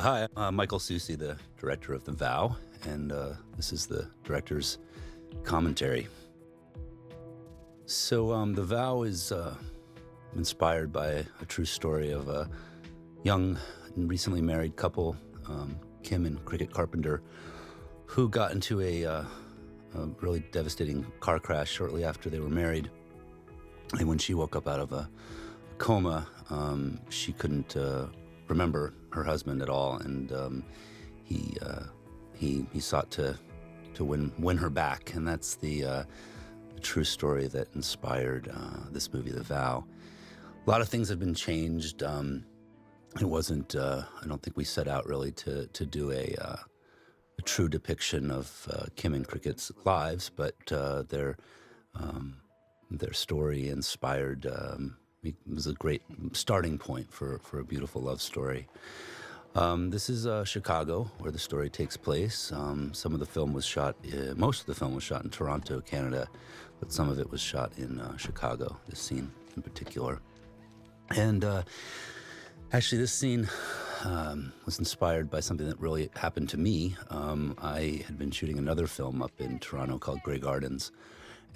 Hi, I'm Michael Sucsy, the director of The Vow, and uh, this is the director's commentary. So, um, The Vow is uh, inspired by a true story of a young and recently married couple, um, Kim and Cricket Carpenter, who got into a, uh, a really devastating car crash shortly after they were married. And when she woke up out of a coma, um, she couldn't uh, remember her husband at all, and um, he uh, he he sought to to win win her back, and that's the, uh, the true story that inspired uh, this movie, The Vow. A lot of things have been changed. Um, it wasn't. Uh, I don't think we set out really to to do a, uh, a true depiction of uh, Kim and Cricket's lives, but their um, their story inspired. Um, it was a great starting point for, for a beautiful love story. Um, this is uh, Chicago, where the story takes place. Um, some of the film was shot, uh, most of the film was shot in Toronto, Canada, but some of it was shot in uh, Chicago, this scene in particular. And uh, actually, this scene um, was inspired by something that really happened to me. Um, I had been shooting another film up in Toronto called Grey Gardens,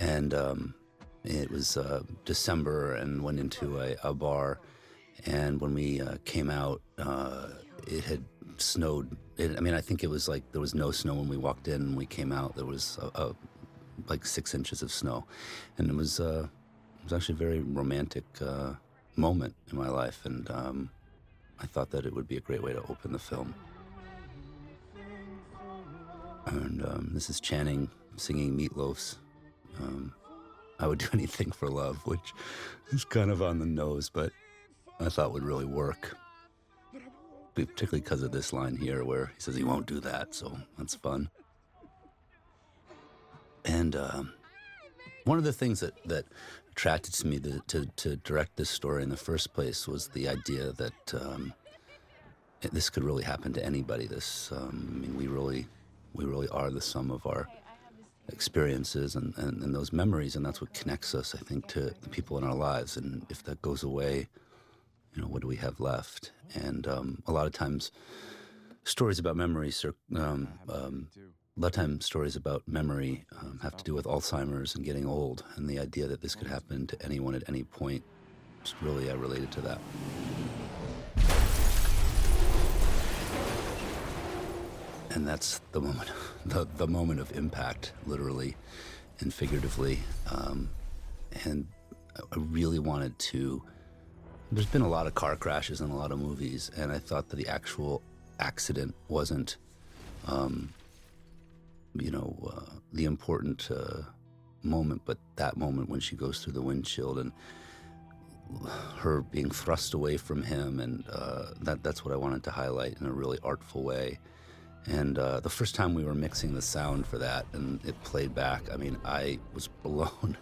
and um, it was uh, December and went into a, a, bar. And when we uh, came out, uh, it had snowed. It, I mean, I think it was like there was no snow when we walked in. And we came out, there was a, a, like six inches of snow, and it was uh, it was actually a very romantic uh, moment in my life. And um, I thought that it would be a great way to open the film. And um, this is Channing singing Meat Loaf's. Um, I would do anything for love, which is kind of on the nose, but I thought would really work. Particularly because of this line here where he says he won't do that, so that's fun. And um, one of the things that, that attracted to me to, to, to, direct this story in the first place was the idea that um, this could really happen to anybody. This, um, I mean, we really, we really are the sum of our experiences and, and, and, those memories, and that's what connects us, I think, to the people in our lives. And if that goes away, you know, what do we have left? And um, a lot of times, stories about memories are. Um, um, a lot of times, stories about memory um, have to do with Alzheimer's and getting old, and the idea that this could happen to anyone at any point really uh, related to that. And that's the moment, the, the moment of impact, literally and figuratively. Um, and I really wanted to. There's been a lot of car crashes in a lot of movies, and I thought that the actual accident wasn't, um, you know, uh, the important uh, moment, but that moment when she goes through the windshield and her being thrust away from him, and uh, that that's what I wanted to highlight in a really artful way. And uh, the first time we were mixing the sound for that and it played back, I mean, I was blown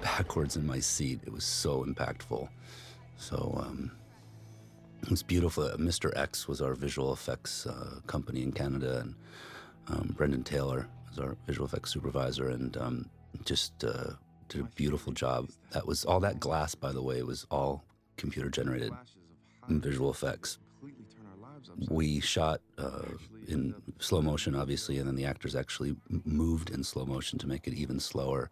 backwards in my seat. It was so impactful. So um, it was beautiful. Uh, Mr. X was our visual effects uh, company in Canada, and um, Brendan Taylor was our visual effects supervisor, and um, just uh, did a beautiful job. That was all that glass, by the way, was all computer generated visual effects we shot uh, in slow motion, obviously, and then the actors actually moved in slow motion to make it even slower.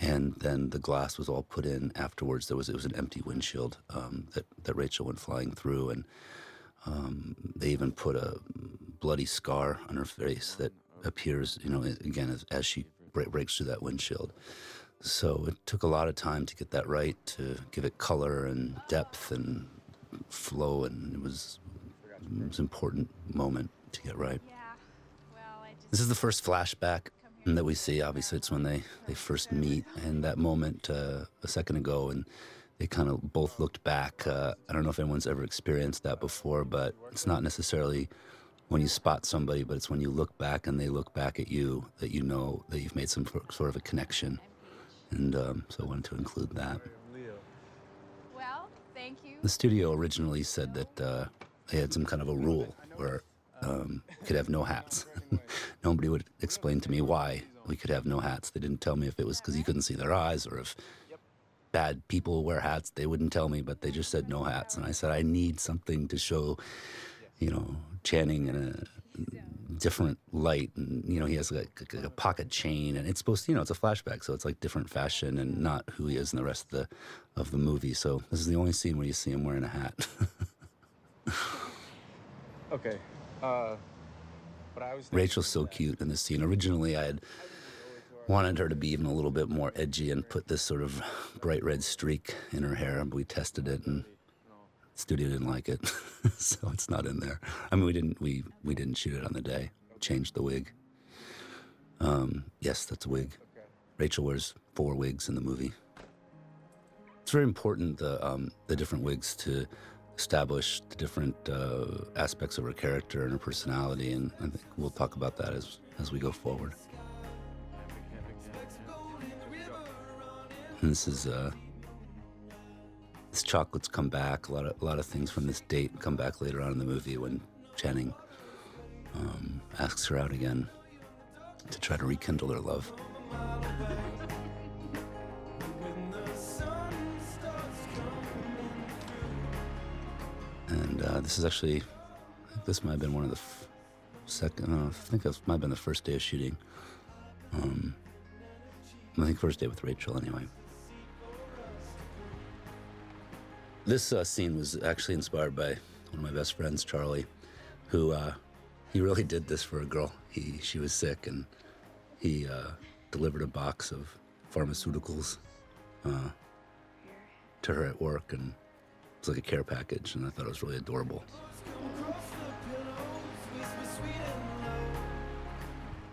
And then the glass was all put in afterwards. There was it was an empty windshield um, that that Rachel went flying through, and um, they even put a bloody scar on her face that appears, you know, again as, as she breaks through that windshield. So it took a lot of time to get that right, to give it color and depth and flow, and it was it was an important moment to get right. This is the first flashback that we see. Obviously, it's when they, they first meet, and that moment uh, a second ago, and they kind of both looked back. Uh, I don't know if anyone's ever experienced that before, but it's not necessarily when you spot somebody, but it's when you look back and they look back at you that you know that you've made some sort of a connection. And um, so I wanted to include that. Well, thank you. The studio originally said that. Uh, they had some kind of a rule where um, could have no hats. Nobody would explain to me why we could have no hats. They didn't tell me if it was because you couldn't see their eyes or if bad people wear hats. They wouldn't tell me, but they just said no hats. And I said, I need something to show, you know, Channing in a different light, and you know, he has like, like a pocket chain, and it's supposed to, you know, it's a flashback, so it's like different fashion and not who he is in the rest of the of the movie. So this is the only scene where you see him wearing a hat. okay. Rachel's so cute in this scene. Originally, I had wanted her to be even a little bit more edgy and put this sort of bright red streak in her hair. We tested it, and the studio didn't like it, so it's not in there. I mean, we didn't we we didn't shoot it on the day. Changed the wig. Um, yes, that's a wig. Rachel wears four wigs in the movie. It's very important the um, the different wigs to establish the different uh, aspects of her character and her personality, and I think we'll talk about that as as we go forward. And this is uh, this chocolates come back. A lot of a lot of things from this date come back later on in the movie when Channing um, asks her out again to try to rekindle their love. And uh, this is actually, I think this might have been one of the f- second, uh, I think this might have been the first day of shooting. Um, I think first day with Rachel anyway. This uh, scene was actually inspired by one of my best friends, Charlie, who uh, he really did this for a girl. He she was sick and he uh, delivered a box of pharmaceuticals uh, to her at work, and it was like a care package, and I thought it was really adorable.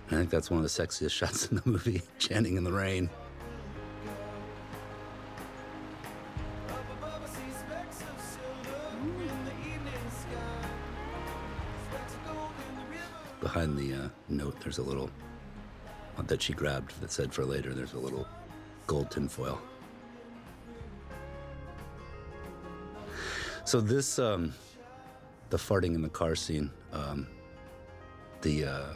I think that's one of the sexiest shots in the movie, Channing in the rain. Behind the uh, note, there's a little that she grabbed that said for later, there's a little gold tinfoil. So this, um, the farting in the car scene, um, the uh,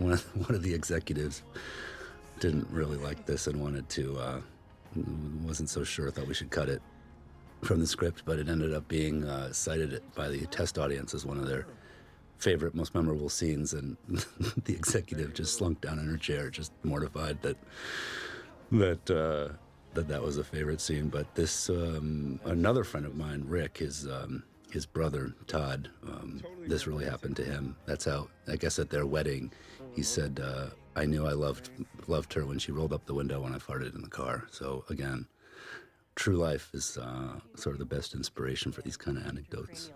one of, one of the executives didn't really like this and wanted to uh, wasn't so sure thought we should cut it from the script but it ended up being uh, cited by the test audience as one of their favorite most memorable scenes and the executive just slunk down in her chair just mortified that that uh, that that was a favorite scene but this um, another friend of mine rick his um, his brother Todd. Um, this really happened to him. That's how I guess at their wedding, he said, uh, "I knew I loved loved her when she rolled up the window when I farted in the car." So again, true life is uh, sort of the best inspiration for these kind of anecdotes.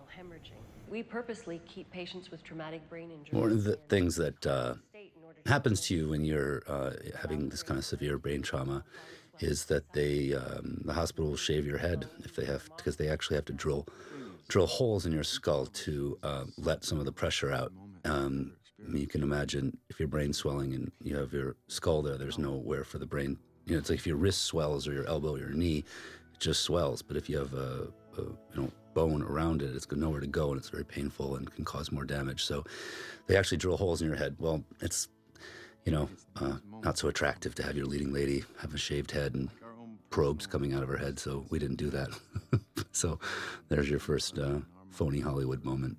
We purposely keep patients with traumatic brain injury. One of the things that uh, happens to you when you're uh, having this kind of severe brain trauma is that they um, the hospital will shave your head if they have because they actually have to drill drill holes in your skull to uh, let some of the pressure out. Um, you can imagine if your brain's swelling and you have your skull there, there's nowhere for the brain. You know, it's like if your wrist swells or your elbow or your knee, it just swells. But if you have a, a you know bone around it, it's got nowhere to go and it's very painful and can cause more damage. So they actually drill holes in your head. Well, it's you know uh, not so attractive to have your leading lady have a shaved head and probes coming out of her head, so we didn't do that. so there's your first uh, phony Hollywood moment.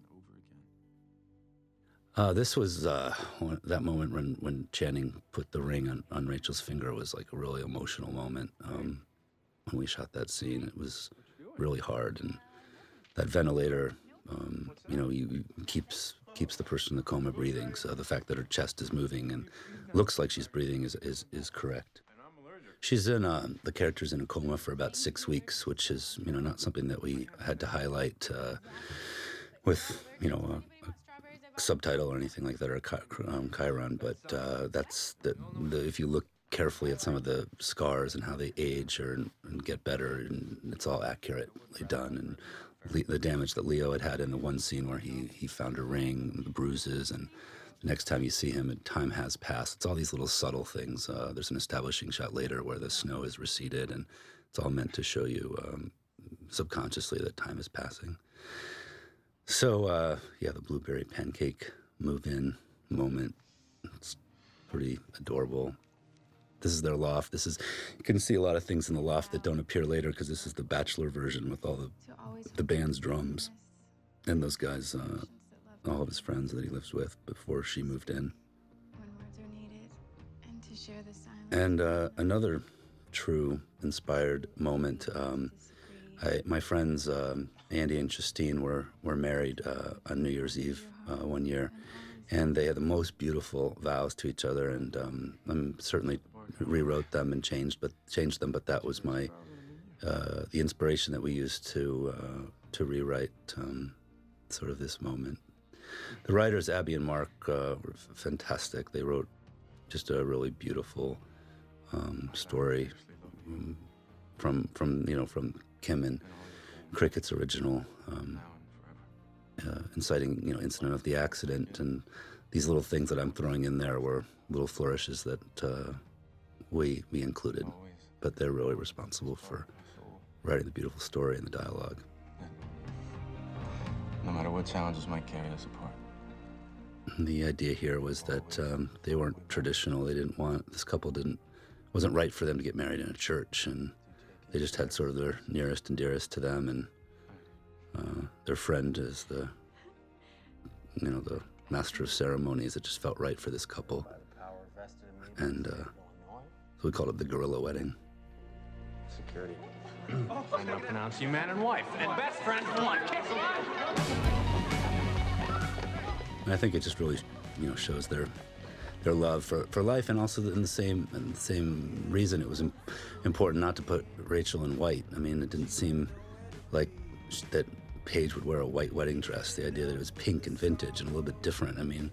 Uh, this was uh, that moment when, when Channing put the ring on, on Rachel's finger was like a really emotional moment. Um, when we shot that scene, it was really hard, and that ventilator, um, you know, you keeps keeps the person in the coma breathing. So the fact that her chest is moving and looks like she's breathing is is, is correct. She's in uh, the character's in a coma for about six weeks, which is you know not something that we had to highlight uh, with you know a, a, subtitle or anything like that or a um, chyron. But uh, that's the, the, if you look carefully at some of the scars and how they age or and get better, and it's all accurately done. And the damage that Leo had had in the one scene where he he found a ring, the bruises, and the next time you see him, time has passed. It's all these little subtle things. Uh, there's an establishing shot later where the snow has receded, and it's all meant to show you um, subconsciously that time is passing. So, uh, yeah, the blueberry pancake move in moment. It's pretty adorable. This is their loft. This is you can see a lot of things in the loft that don't appear later because this is the bachelor version with all the the band's drums. and those guys, uh, all of his friends that he lives with before she moved in. When words are needed, and to share the silence. And uh, another true inspired moment. Um, I, my friends um, Andy and Justine were were married uh, on New Year's Eve uh, one year, and they had the most beautiful vows to each other. And um, I'm certainly rewrote them and changed, but changed them. But that was my uh, the inspiration that we used to uh, to rewrite um, sort of this moment. The writers Abby and Mark uh, were fantastic. They wrote just a really beautiful um, story um, from from you know from Kim and Cricket's original um, uh, inciting you know incident of the accident and these little things that I'm throwing in there were little flourishes that uh, we we included, but they're really responsible for writing the beautiful story and the dialogue. No matter what challenges might carry us apart. The idea here was that um, they weren't traditional. They didn't want this couple didn't wasn't right for them to get married in a church, and they just had sort of their nearest and dearest to them, and uh, their friend is the you know the master of ceremonies. It just felt right for this couple, and uh, so we called it the gorilla wedding. Security. I now pronounce you man and wife, and best friends for one. Kiss 'em. And I think it just really, you know, shows their their love for, for life, and also in the same in the same reason it was important not to put Rachel in white. I mean, it didn't seem like that Paige would wear a white wedding dress. The idea that it was pink and vintage and a little bit different. I mean,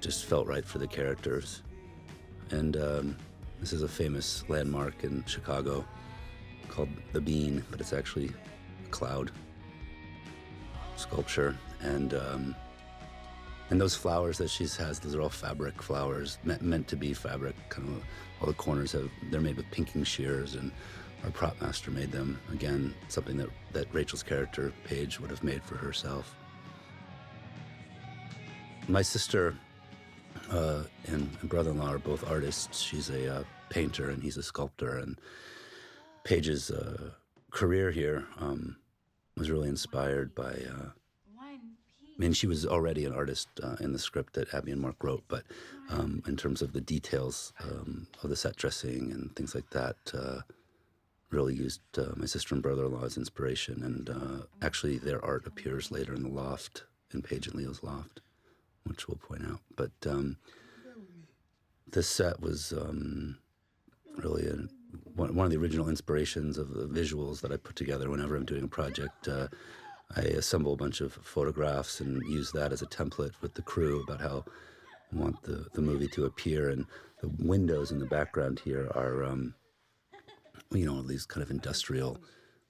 just felt right for the characters. And um, this is a famous landmark in Chicago called the Bean, but it's actually a cloud sculpture, and. Um, and those flowers that she has, those are all fabric flowers, meant, meant to be fabric. Kind of all the corners have, they're made with pinking shears, and our prop master made them. Again, something that, that Rachel's character, Paige, would have made for herself. My sister uh, and brother in law are both artists. She's a uh, painter, and he's a sculptor. And Paige's uh, career here um, was really inspired by. Uh, I mean, she was already an artist uh, in the script that Abby and Mark wrote, but um, in terms of the details um, of the set dressing and things like that, uh, really used uh, my sister and brother-in-law as inspiration. And actually, their art appears later in the loft, in Paige and Leo's loft, which we'll point out. But um, this set was um, really a, one, of the original inspirations of the visuals that I put together whenever I'm doing a project. Uh, I assemble a bunch of photographs and use that as a template with the crew about how I want the, the movie to appear. And the windows in the background here are, um, you know, these kind of industrial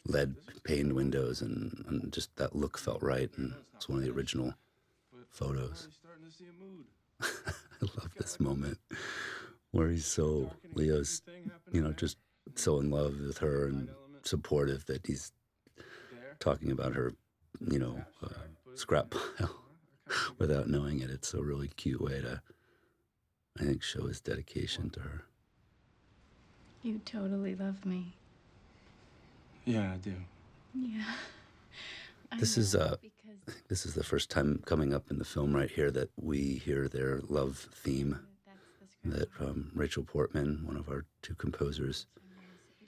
lead paned windows, and, and just that look felt right. And it's one of the original photos. I love this moment where he's so, Leo's, you know, just so in love with her and supportive that he's talking about her, you know, uh, scrap pile without knowing it. It's a really cute way to, I think, show his dedication to her. You totally love me. Yeah, I do. Yeah. I This is, know, uh, because This is the first time coming up in the film right here that we hear their love theme that's the script. that um, Rachel Portman, one of our two composers,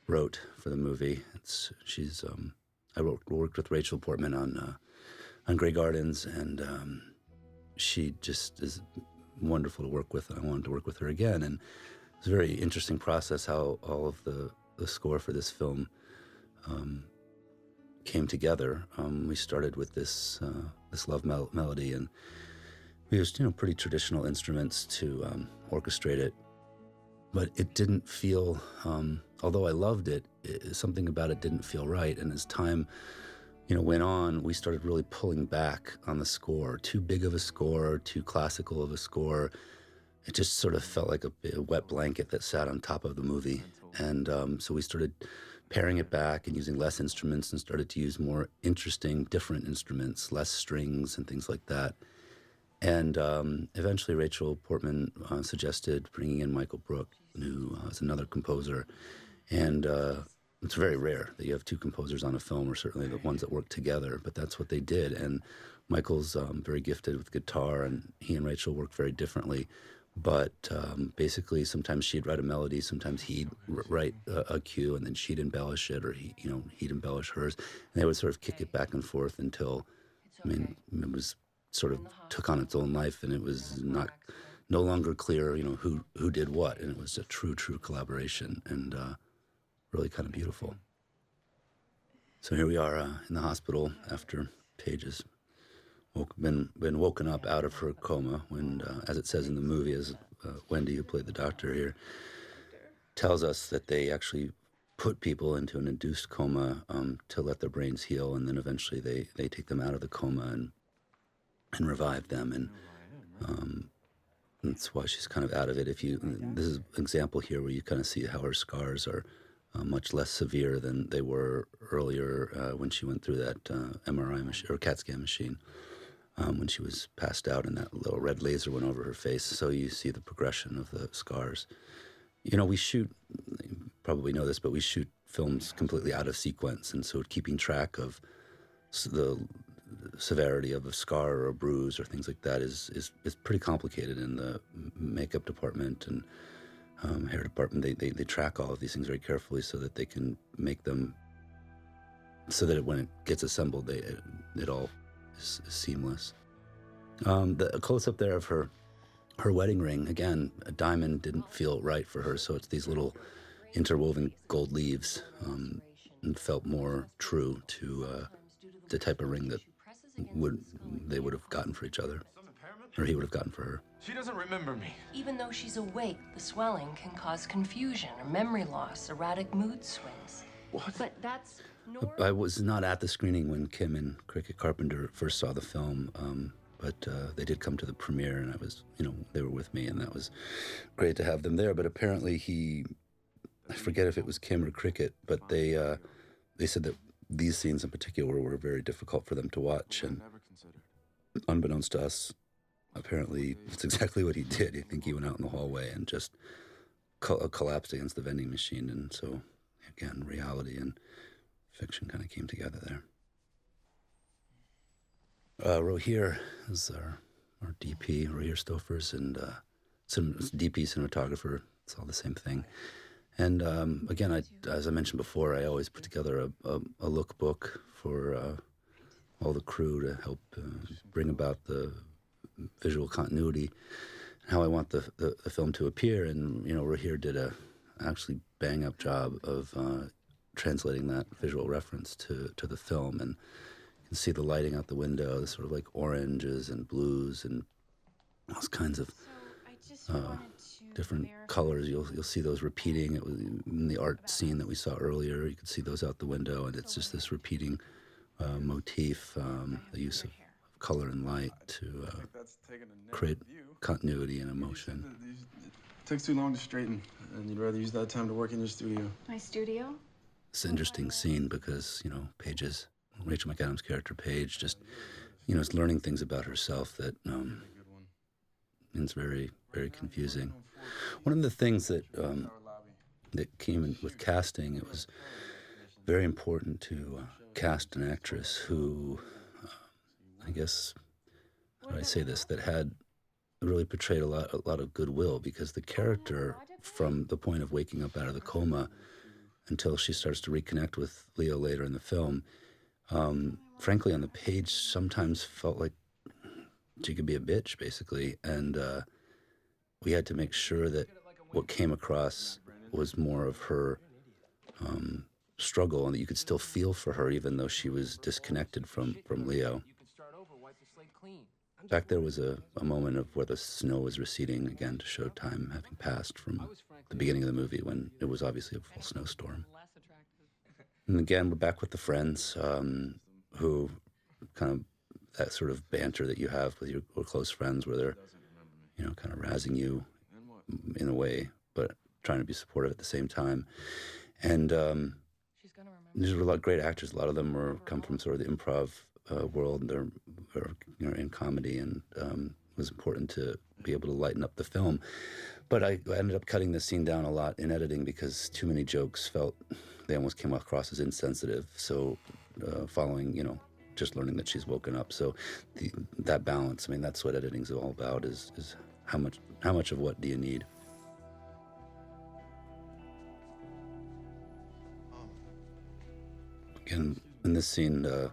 wrote for the movie. It's she's um, I wrote, worked with Rachel Portman on uh, on Grey Gardens, and um, she just is wonderful to work with. And I wanted to work with her again, and it's a very interesting process how all of the the score for this film um, came together. Um, we started with this uh, this love mel- melody, and we used you know pretty traditional instruments to um, orchestrate it, but it didn't feel. Um, although I loved it, it, something about it didn't feel right. And as time, you know, went on, we started really pulling back on the score. Too big of a score, too classical of a score. It just sort of felt like a, a wet blanket that sat on top of the movie. And um, so we started paring it back and using less instruments and started to use more interesting, different instruments, less strings and things like that. And um, eventually, Rachel Portman uh, suggested bringing in Michael Brook, who uh, is another composer. And uh, it's very rare that you have two composers on a film, or certainly the ones that work together. But that's what they did, and Michael's um, very gifted with guitar, and he and Rachel work very differently. But um, basically, sometimes she'd write a melody, sometimes he'd r- write a, a cue, and then she'd embellish it, or he, you know, he'd embellish hers, and they would sort of kick it back and forth until, I mean, it was sort of took on its own life, and it was not no longer clear, you know, who who did what, and it was a true, true collaboration, and uh, really kind of beautiful. So here we are uh, in the hospital after Paige's woke, been been woken up out of her coma when, uh, as it says in the movie, as uh, Wendy, who played the doctor here, tells us that they actually put people into an induced coma um, to let their brains heal, and then eventually they they take them out of the coma and and revive them, and um, that's why she's kind of out of it. If you this is an example here where you kind of see how her scars are. Uh, much less severe than they were earlier uh, when she went through that uh, MRI machine or CAT scan machine um, when she was passed out and that little red laser went over her face. So you see the progression of the scars. You know, we shoot, probably know this, but we shoot films completely out of sequence. And so keeping track of the severity of a scar or a bruise or things like that is, is, is pretty complicated in the makeup department and um, hair department. They, they, they track all of these things very carefully so that they can make them so that when it gets assembled, they, it, it all is, is seamless. Um, the close up there of her her wedding ring again, a diamond didn't feel right for her, so it's these little interwoven gold leaves, um, and felt more true to uh, the type of ring that would they would have gotten for each other, or he would have gotten for her. She doesn't remember me. Even though she's awake, the swelling can cause confusion or memory loss, erratic mood swings. What? But that's normal. I was not at the screening when Kim and Cricket Carpenter first saw the film, um, but uh, they did come to the premiere, and I was, you know, they were with me, and that was great to have them there. But apparently, he, I forget if it was Kim or Cricket, but they, uh, they said that these scenes in particular were very difficult for them to watch, and unbeknownst to us, apparently it's exactly what he did. I think he went out in the hallway and just co- collapsed against the vending machine, and so again, reality and fiction kind of came together there. Uh, Rogier is our, our DP, Rogier Stoffers, and uh, DP cinematographer. It's all the same thing. And um, again, I, as I mentioned before, I always put together a, a, a lookbook for uh, all the crew to help uh, bring about the visual continuity, how I want the, the, the film to appear. And, you know, Rogier did a actually bang up job of uh, translating that visual reference to, to the film. And you can see the lighting out the window, the sort of like oranges and blues and those kinds of So I just wanted to different verify- colors. You'll you'll see those repeating. It was in the art scene that we saw earlier. You could see those out the window, and it's just this repeating uh, motif. Um, the use of, of color and light to uh, That's taking a negative create continuity and emotion. It takes too long to straighten, and you'd rather use that time to work in your studio. My studio? It's an interesting scene because you know Paige's Rachel McAdams' character Paige just you know is learning things about herself that um, it's very very confusing. One of the things that um, that came in with casting, it was very important to uh, cast an actress who, uh, I guess, how do I say this, that had really portrayed a lot, a lot of goodwill because the character, from the point of waking up out of the coma until she starts to reconnect with Leo later in the film, um, frankly, on the page, sometimes felt like she could be a bitch, basically, and. Uh, we had to make sure that what came across was more of her um, struggle and that you could still feel for her even though she was disconnected from, from Leo. You can start over, wipe the slate clean. Back there was a, a moment of where the snow was receding again to show time having passed from the beginning of the movie when it was obviously a full snowstorm. And again, we're back with the friends um, who kind of that sort of banter that you have with your close friends where they're, you know, kind of razzing you in a way, but trying to be supportive at the same time. And um, these were a lot of great actors. A lot of them were come from sort of the improv uh, world. They're, they're you know in comedy, and um, was important to be able to lighten up the film. But I, ended up cutting the scene down a lot in editing because too many jokes felt they almost came across as insensitive. So, uh, following, you know, just learning that she's woken up. So, the, that balance. I mean, that's what editing's all about. Is is how much how much of what do you need? Again, in this scene, uh,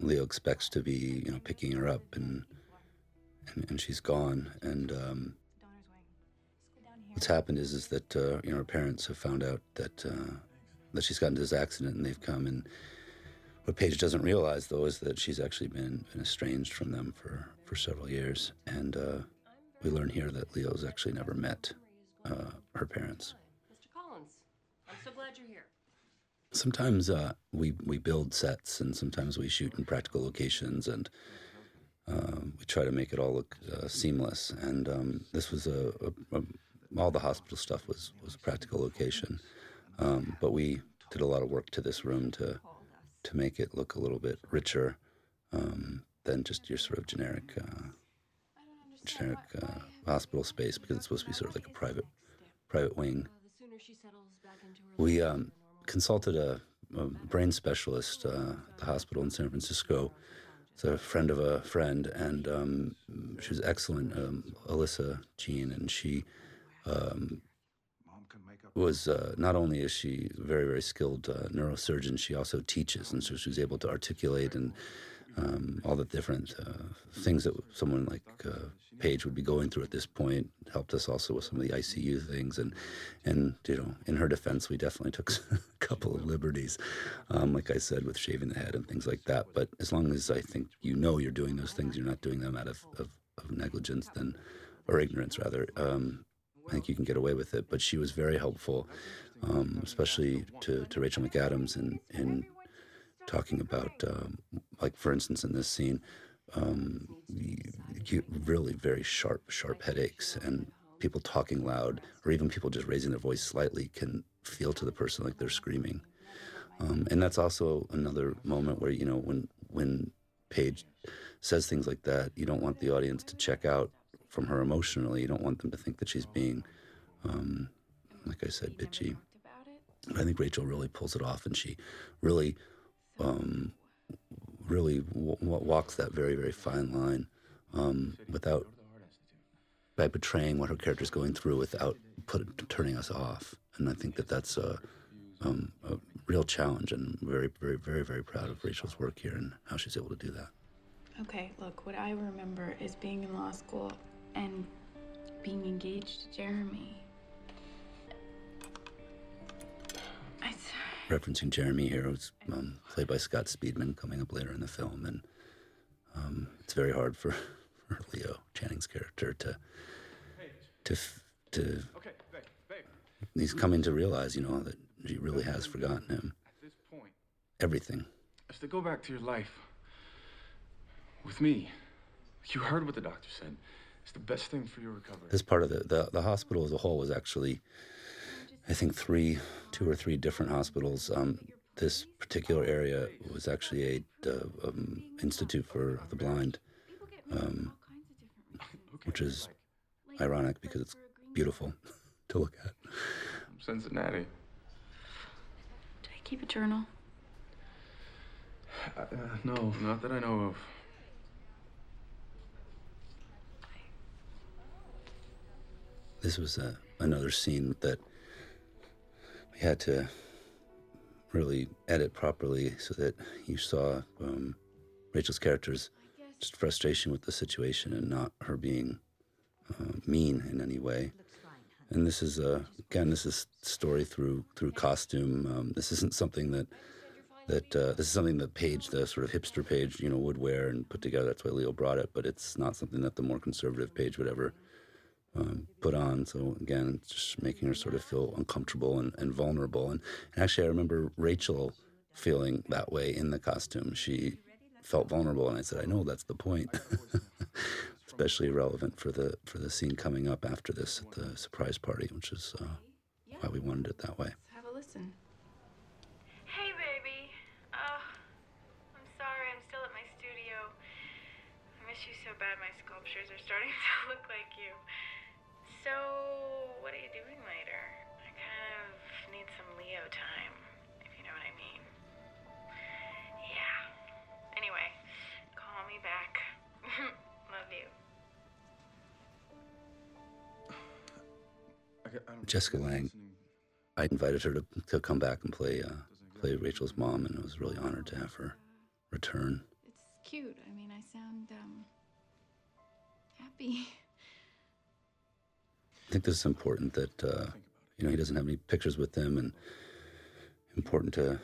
Leo expects to be, you know, picking her up, and and, and she's gone. And um, what's happened is is that uh, you know her parents have found out that uh, that she's gotten into this accident, and they've come. And what Paige doesn't realize, though, is that she's actually been, been estranged from them for for several years. And uh, we learn here that Leo's actually never met uh, her parents. Mr. Collins, I'm so glad you're here. Sometimes uh, we we build sets, and sometimes we shoot in practical locations, and um, we try to make it all look uh, seamless. And um, this was a, a, a all the hospital stuff was was a practical location, um, but we did a lot of work to this room to to make it look a little bit richer um, than just your sort of generic uh, generic uh, hospital space because it's supposed to be sort of like a private private wing. Uh, the sooner she settles back into her We um, consulted a, a brain specialist uh, at the hospital in San Francisco. It's a friend of a friend, and um, she was excellent, um, Alyssa Jean, and she um, was uh, not only is she a very very skilled uh, neurosurgeon, she also teaches, and so she was able to articulate and um, all the different uh, things that someone like uh, Paige would be going through at this point. Helped us also with some of the ICU things, and and you know, in her defense, we definitely took a couple of liberties, um, like I said, with shaving the head and things like that. But as long as I think you know you're doing those things, you're not doing them out of, of, of negligence, then or ignorance rather. Um, I think you can get away with it. But she was very helpful, um, especially to, to Rachel McAdams in in talking about, um, like for instance, in this scene, um, you, really very sharp, sharp headaches, and people talking loud, or even people just raising their voice slightly, can feel to the person like they're screaming. Um, and that's also another moment where you know when when Paige says things like that, you don't want the audience to check out from her emotionally. You don't want them to think that she's being, um, like I said, bitchy. But I think Rachel really pulls it off, and she really, um, really w- walks that very, very fine line um, without by portraying what her character's going through without put, turning us off. And I think that that's a, um, a real challenge, and very, very, very, very proud of Rachel's work here and how she's able to do that. Okay, look, what I remember is being in law school and being engaged to Jeremy. Referencing Jeremy here, who's um, played by Scott Speedman, coming up later in the film, and um, it's very hard for, for Leo Channing's character to to to. Okay, babe, babe. He's coming to realize, you know, that she really has forgotten him. At this point, Everything. is to go back to your life with me. You heard what the doctor said. It's the best thing for your recovery. This part of the, the the hospital as a whole was actually, I think, three, two or three different hospitals. Um, this particular area was actually a uh, um, institute for the blind, um, which is ironic because it's beautiful to look at. Cincinnati. Did I keep a journal? Uh, uh, no, not that I know of. This was a, another scene that we had to really edit properly so that you saw um, Rachel's character's just frustration with the situation and not her being uh, mean in any way. And this is uh, again, this is story through through costume. Um, this isn't something that that uh, this is something that Paige, the sort of hipster Paige, you know, would wear and put together. That's why Leo brought it, but it's not something that the more conservative Paige would ever um, put on. So again, just making her sort of feel uncomfortable and, and vulnerable. And, and actually, I remember Rachel feeling that way in the costume. She felt vulnerable, and I said, "I know that's the point." Especially relevant for the for the scene coming up after this at the surprise party, which is uh, why we wanted it that way. Let's have a listen. Hey, baby. Oh, I'm sorry. I'm still at my studio. I miss you so bad. My sculptures are starting to look like you. So, what are you doing later? I kind of need some Leo time, if you know what I mean. Yeah. Anyway, call me back. Love you. Jessica Lange. I invited her to, to come back and play uh, play Rachel's mom, and I was really honored to have her return. It's cute. I mean, I sound um, happy. I think this is important that uh, you know he doesn't have any pictures with them, and important to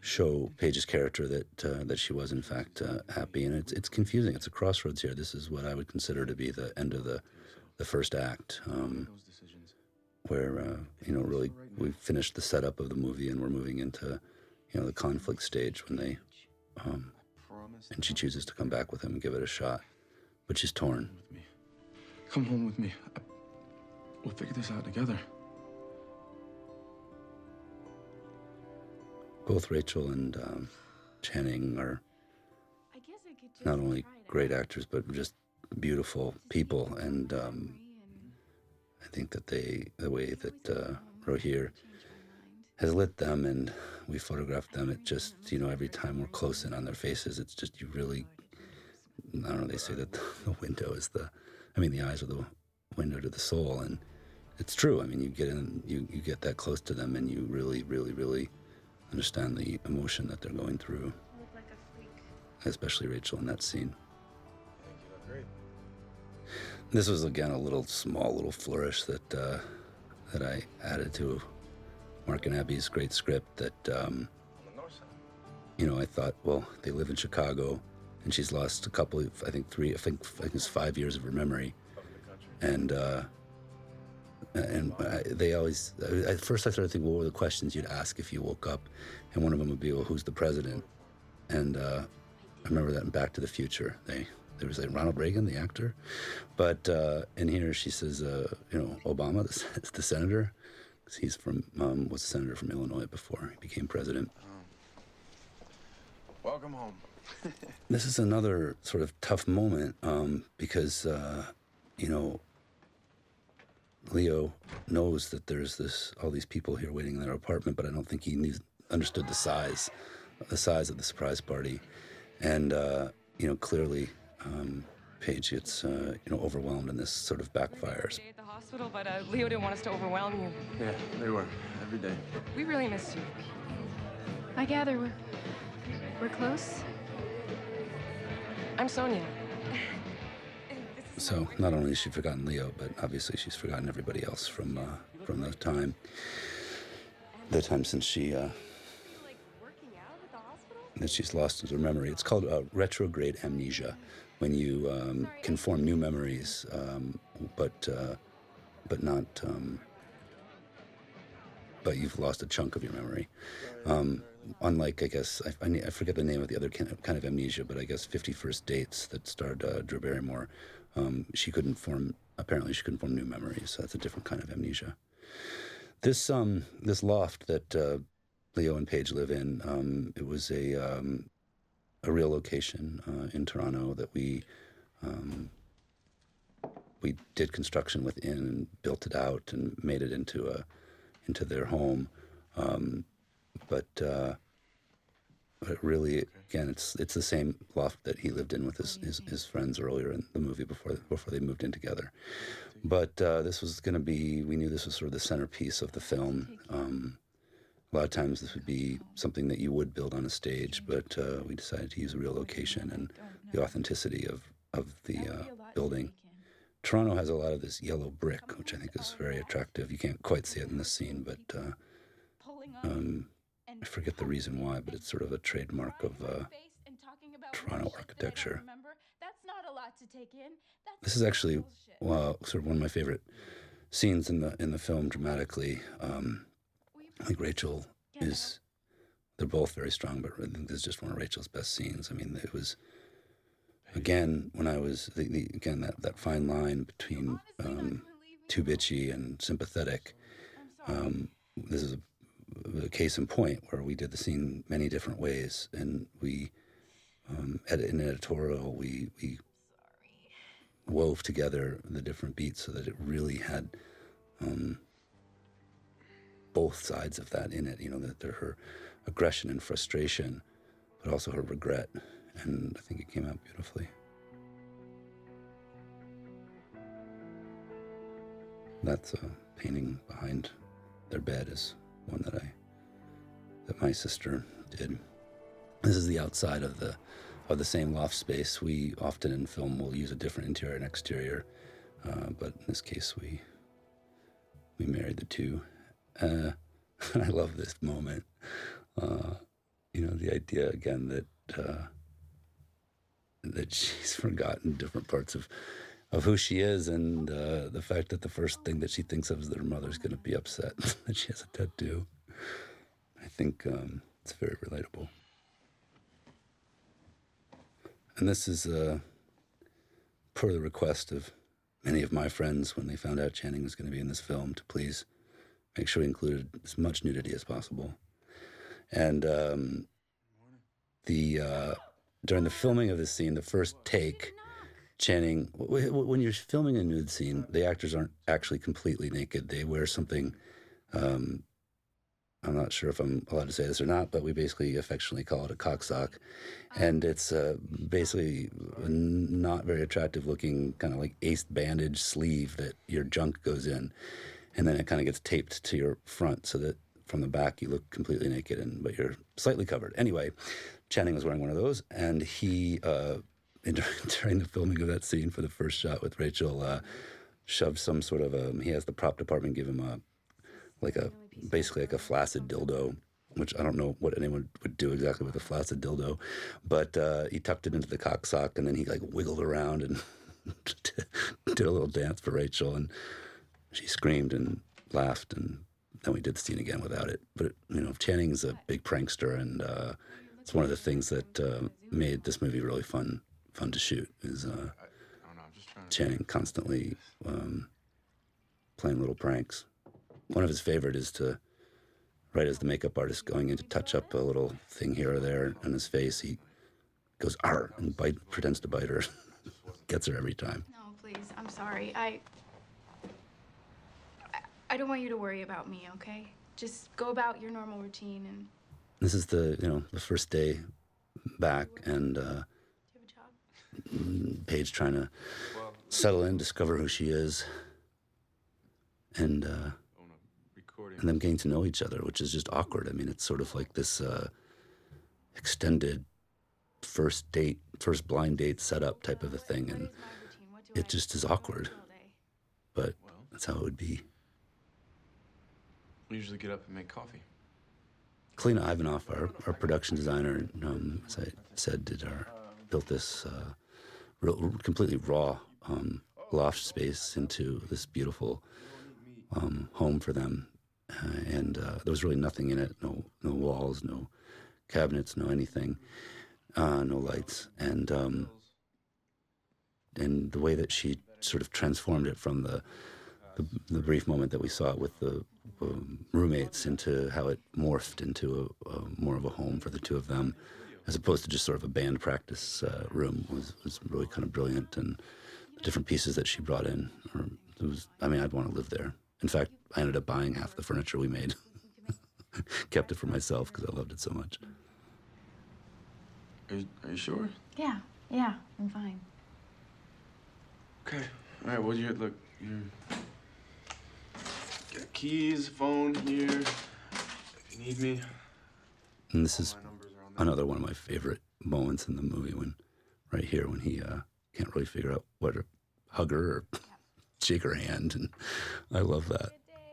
show Paige's character that uh, that she was in fact uh, happy. And it's it's confusing. It's a crossroads here. This is what I would consider to be the end of the the first act, um, where uh, you know really we've finished the setup of the movie and we're moving into you know the conflict stage when they um, and she chooses to come back with him and give it a shot, but she's torn. Come home with me. I, we'll figure this out together. Both Rachel and um, Channing are I guess I could just not only great out. actors but just beautiful people and um, I think that they the way that uh, Rogier change my mind. has lit them and we photographed them it just you know every time we're close in on their faces it's just you really I don't know they say that the window is the I mean the eyes are the window to the soul and it's true I mean you get in you, you get that close to them and you really really really understand the emotion that they're going through like especially Rachel in that scene Thank you. Agreed. This was again a little small little flourish that uh, that I added to Mark and Abby's great script. That um, you know, I thought, well, they live in Chicago, and she's lost a couple of, I think three, I think, I think it's five years of her memory, and uh, and I, they always. At first, I started thinking, what were the questions you'd ask if you woke up, and one of them would be, well, who's the president? And uh, I remember that in Back to the Future. They there was like Ronald Reagan, the actor, but uh, in here she says, uh, you know, Obama, the, the senator, 'cause he's from um, was a senator from Illinois before he became president. Welcome home. This is another sort of tough moment um, because uh, you know Leo knows that there's this all these people here waiting in their apartment, but I don't think he knew, understood the size, the size of the surprise party, and uh, you know clearly um, Paige gets uh, you know overwhelmed, and this sort of backfires. Day at the hospital, but uh, Leo didn't want us to overwhelm you. Yeah, they were. Every day. We really missed you. I gather we're we're close. I'm Sonia. So not only has she forgotten Leo, but obviously she's forgotten everybody else from uh, from the time, the time since she uh, that she's lost her memory. It's called uh, retrograde amnesia, when you um, can form new memories, um, but uh, but not. Um, but you've lost a chunk of your memory. Um, unlike, I guess, I, I, forget the name of the other kind of, amnesia, but I guess Fifty First Dates that starred uh, Drew Barrymore. Um, she couldn't form. Apparently, she couldn't form new memories. So that's a different kind of amnesia. This um, this loft that uh, Leo and Paige live in. Um, it was a um, a real location uh, in Toronto that we um, we did construction within and built it out and made it into a into their home. Um, but uh, but really, again, it's it's the same loft that he lived in with his, his, his friends earlier in the movie before before they moved in together. But uh, this was going to be. We knew this was sort of the centerpiece of the film. Um, a lot of times, this would be something that you would build on a stage, but uh, we decided to use a real location and the authenticity of of the uh, building. Toronto has a lot of this yellow brick, which I think is very attractive. You can't quite see it in this scene, but uh, um, I forget the reason why, but it's sort of a trademark of uh, Toronto architecture. That's not a lot to take in. That's This is actually well, sort of one of my favorite scenes in the in the film dramatically. Um, I think Rachel is. They're both very strong, but I think this is just one of Rachel's best scenes. I mean, it was again when I was the, the, again that, that fine line between um, too bitchy and sympathetic. Um, this is a, a case in point where we did the scene many different ways, and we um, edit in editorial we we wove together the different beats so that it really had um, both sides of that in it. You know, that her aggression and frustration, but also her regret, and I think it came out beautifully. That's a painting behind their bed is one that I that my sister did. This is the outside of the of the same loft space. We often in film will use a different interior and exterior, uh, but in this case we we married the two. Uh, I love this moment. Uh, you know, the idea again that uh, that she's forgotten different parts of of who she is, and uh, the fact that the first thing that she thinks of is that her mother's going to be upset that she has a tattoo. I think um, it's very relatable. And this is uh, per the request of many of my friends when they found out Channing was going to be in this film to please make sure we included as much nudity as possible. And um, the uh, during the filming of this scene, the first take, Channing, when you're filming a nude scene, the actors aren't actually completely naked. They wear something. Um, I'm not sure if I'm allowed to say this or not, but we basically affectionately call it a cocksock, and it's uh, basically a not very attractive looking kind of like ace bandage sleeve that your junk goes in, and then it kind of gets taped to your front so that from the back you look completely naked and but you're slightly covered. Anyway, Channing was wearing one of those, and he uh, during the filming of that scene for the first shot with Rachel, uh, shoved some sort of a. He has the prop department give him a like a basically like a flaccid dildo. Which I don't know what anyone would do exactly with a flaccid dildo, but uh, he tucked it into the cock sock and then he like wiggled around and did a little dance for Rachel, and she screamed and laughed, and then we did the scene again without it. But you know, Channing's a big prankster, and uh, it's one of the things that uh, made this movie really fun fun to shoot. Is uh, I don't know. I'm just trying to. Channing constantly um, playing little pranks. One of his favorite is to, right as the makeup artist going in to touch up a little thing here or there on his face, he goes "ar" and bite, pretends to bite her. Gets her every time. No, please. I'm sorry. I. I- I don't want you to worry about me, okay? Just go about your normal routine and. This is the you know the first day back, and uh, Do you have a job? Paige trying to settle in, discover who she is, and uh, On a recording. and them getting to know each other, which is just awkward. I mean, it's sort of like this uh, extended first date, first blind date setup type of a thing, and What is my routine? What do it just is awkward. but that's how it would be. We usually get up and make coffee. Kalina Ivanov, our, our production designer, um, as I said, did our built this uh, completely raw um, loft space into this beautiful um, home for them, uh, and uh, there was really nothing in it. No, no walls, no cabinets, no anything, uh, no lights, and um, and the way that she sort of transformed it from the the, the brief moment that we saw it with the um, roommates into how it morphed into a, a more of a home for the two of them, as opposed to just sort of a band practice uh, room was was really kind of brilliant, and the different pieces that she brought in. Or it was, I mean, I'd want to live there. In fact, I ended up buying half the furniture we made, kept it for myself because I loved it so much. Are you, are you sure? Yeah, yeah, I'm fine. Okay. All right. Well, you look. You got keys, phone here. If you need me, And this is my numbers are on there. another one of my favorite moments in the movie when right here when he uh, can't really figure out what to hug her or shake her hand and i love that.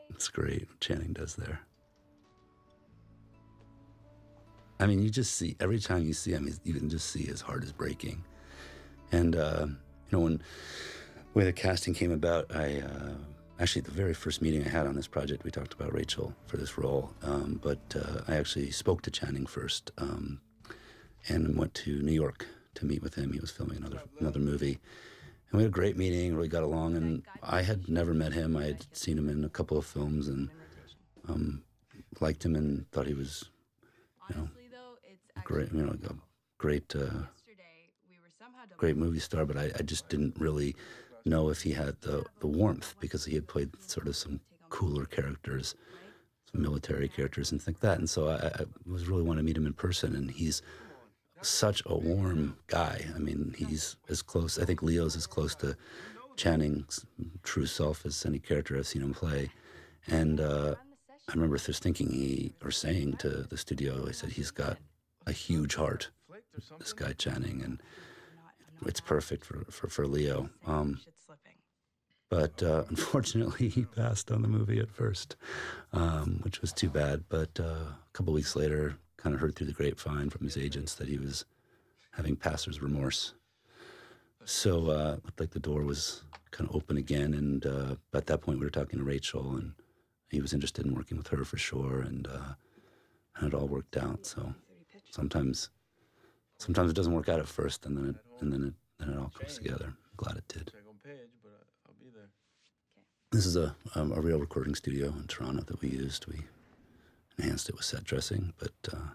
It's great what channing does there. I mean you just see every time you see him you can just see his heart is breaking. And uh, you know when the the casting came about i uh, actually the very first meeting i had on this project we talked about rachel for this role um, but uh, i actually spoke to channing first um, and went to New York to meet with him. He was filming another another movie, and we had a great meeting. Really got along, and I had never met him. I had seen him in a couple of films, and um, liked him, and thought he was though, it's great. You know, a great, uh, yesterday we were somehow great movie star. But I, I just didn't really know if he had the the warmth because he had played sort of some cooler characters, some military characters, and things like that. And so I, I was really wanting to meet him in person, and he's such a warm guy. I mean, he's as close. I think Leo's as close to Channing's true self as any character I've seen him play. And uh, I remember just thinking he, or saying to the studio, I said, he's got a huge heart, this guy Channing, and it's perfect for, for, for Leo. Um, but uh, unfortunately, he passed on the movie at first, um, which was too bad. But uh, a couple weeks later, kind of heard through the grapevine from his agents that he was having passer's remorse. So uh, looked like the door was kind of open again, and uh, at that point we were talking to Rachel, and he was interested in working with her for sure, and, uh, and it all worked out. So sometimes, sometimes it doesn't work out at first, and then it, and then it, then it all comes together. I'm glad it did. This is a um, a real recording studio in Toronto that we used. We enhanced it with set dressing, but uh,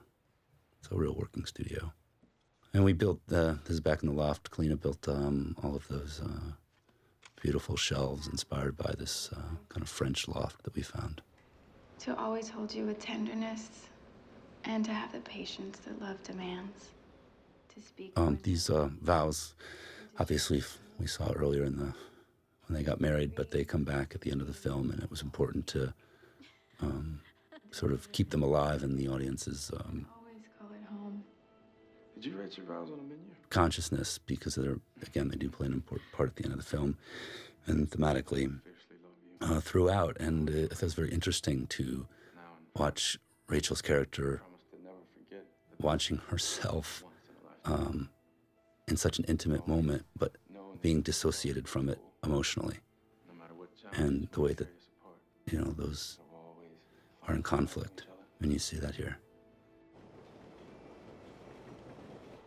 it's a real working studio. And we built, uh, this is back in the loft, Kalina built um, all of those uh, beautiful shelves inspired by this uh, kind of French loft that we found. To always hold you with tenderness and to have the patience that love demands. To speak. Um, these uh, vows, obviously, we saw earlier in the when they got married, but they come back at the end of the film, and it was important to um, sort of keep them alive in the audience's um, always call it home. Did you write your vows on a menu? consciousness because they're again they do play an important part at the end of the film and thematically uh, throughout and uh, it was very interesting to watch rachel's character watching herself um, in such an intimate moment but being dissociated from it emotionally and the way that you know those are in conflict and you see that here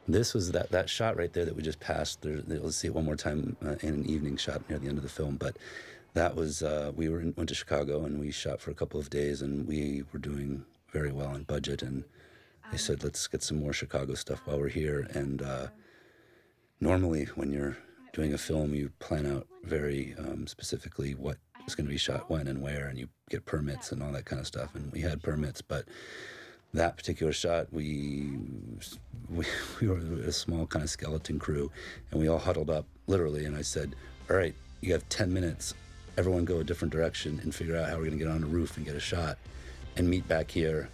This was that, that shot right there that we just passed. There, let's see it one more time uh, in an evening shot near the end of the film. But that was uh, we were in, went to Chicago and we shot for a couple of days and we were doing very well on budget and they said let's get some more Chicago stuff while we're here. And uh, normally when you're doing a film, you plan out very um, specifically what is going to be shot when and where, and you get permits and all that kind of stuff. And we had permits, but that particular shot, we, we we were a small kind of skeleton crew, and we all huddled up literally. And I said, "All right, you have ten minutes. Everyone go a different direction and figure out how we're going to get on the roof and get a shot, and meet back here."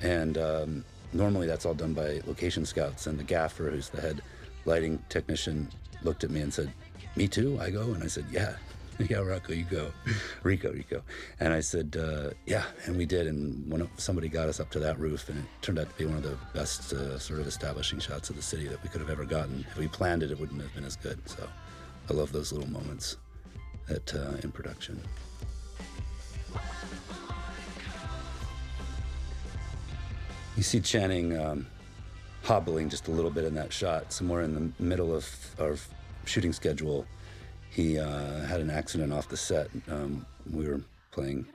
And um, normally that's all done by location scouts, and the gaffer, who's the head lighting technician, looked at me and said, "Me too." I go, and I said, "Yeah." yeah, Rocco, you go. Rico, Rico. And I said, uh, yeah, and we did. And when somebody got us up to that roof, and it turned out to be one of the best uh, sort of establishing shots of the city that we could have ever gotten. If we planned it, it wouldn't have been as good. So I love those little moments at, uh, in production. You see Channing um, hobbling just a little bit in that shot, somewhere in the middle of our shooting schedule he uh, had an accident off the set. Um, we were playing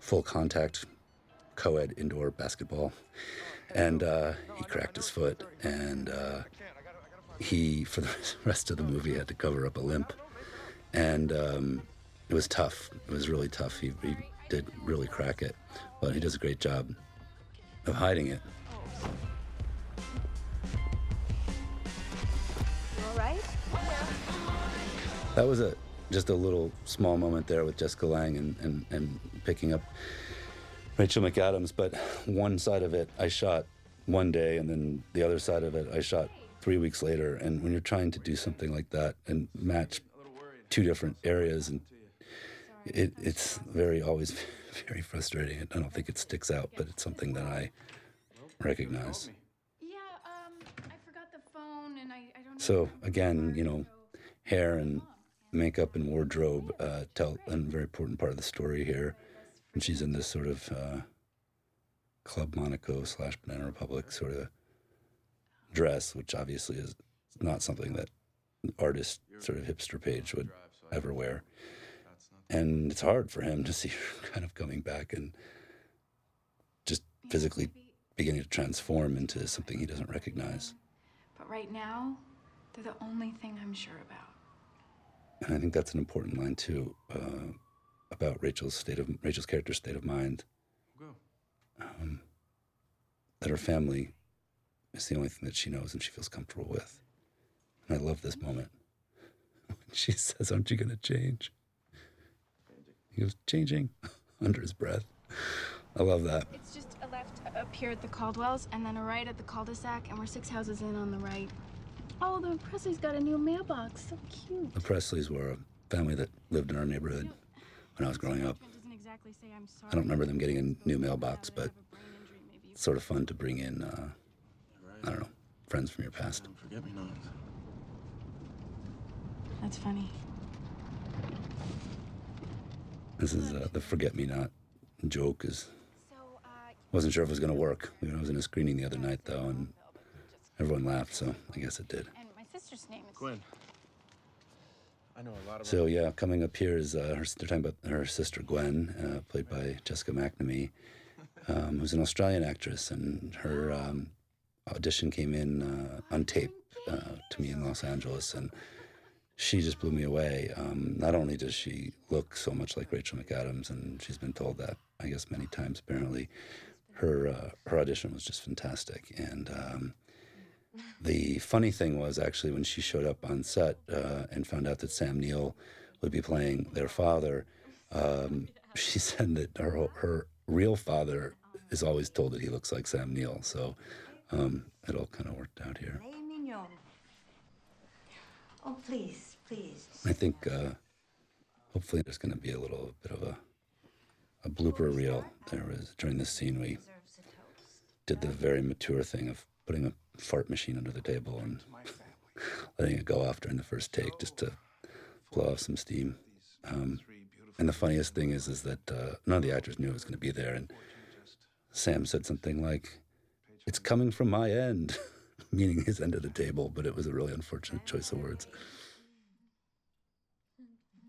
full contact co ed indoor basketball, and uh, he cracked his foot. And uh, he, for the rest of the movie, had to cover up a limp. And um, it was tough. It was really tough. He, he did really crack it, but he does a great job of hiding it. That was a just a little small moment there with Jessica Lange and, and, and picking up Rachel McAdams. But one side of it I shot one day, and then the other side of it I shot three weeks later. And when you're trying to do something like that and match two different areas, and it, it's very always very frustrating. I don't think it sticks out, but it's something that I recognize. Yeah, um, I forgot the phone and I, I don't. So again, you know, hair and makeup and wardrobe uh, tell a very important part of the story here. And she's in this sort of uh, Club Monaco slash Banana Republic sort of dress, which obviously is not something that artist sort of hipster Paige would ever wear. And it's hard for him to see her kind of coming back and just physically beginning to transform into something he doesn't recognize. But right now, they're the only thing I'm sure about. And I think that's an important line too uh, about Rachel's state of Rachel's character's state of mind. Um, that her family is the only thing that she knows and she feels comfortable with. And I love this moment. When she says, Aren't you going to change? He goes, Changing under his breath. I love that. It's just a left up here at the Caldwells and then a right at the cul-de-sac, and we're six houses in on the right. Oh, the Presley's got a new mailbox. So cute. The Presleys were a family that lived in our neighborhood when I was growing up. Exactly say I'm sorry. I don't remember them getting a new mailbox, but it's sort of fun to bring in, uh, I don't know, friends from your past. Forget me not. That's funny. This is uh, the forget me not joke. Is So, uh, wasn't sure if it was going to work. I was in a screening the other night though, and everyone laughed, so I guess it did. and my sister's name is. Gwen. I know a lot of. So yeah, coming up here is uh, her, they're talking about her sister Gwen, uh, played by Jessica McNamee, um, who's an Australian actress, and her um, audition came in uh, on tape uh, to me in Los Angeles, and she just blew me away. Um, not only does she look so much like Rachel McAdams, and she's been told that I guess many times apparently, her uh, her audition was just fantastic, and. Um, the funny thing was actually when she showed up on set uh, and found out that Sam Neill would be playing their father, um, she said that her her real father is always told that he looks like Sam Neill. So um, it all kind of worked out here. Oh, please, please. I think uh, hopefully there's going to be a little bit of a a blooper reel. There was during this scene we did the very mature thing of putting a fart machine under the table and letting it go off during the first take just to blow off some steam. Um, and the funniest thing is, is that uh, none of the actors knew it was going to be there, and Sam said something like, "It's coming from my end," meaning his end of the table. But it was a really unfortunate choice of words.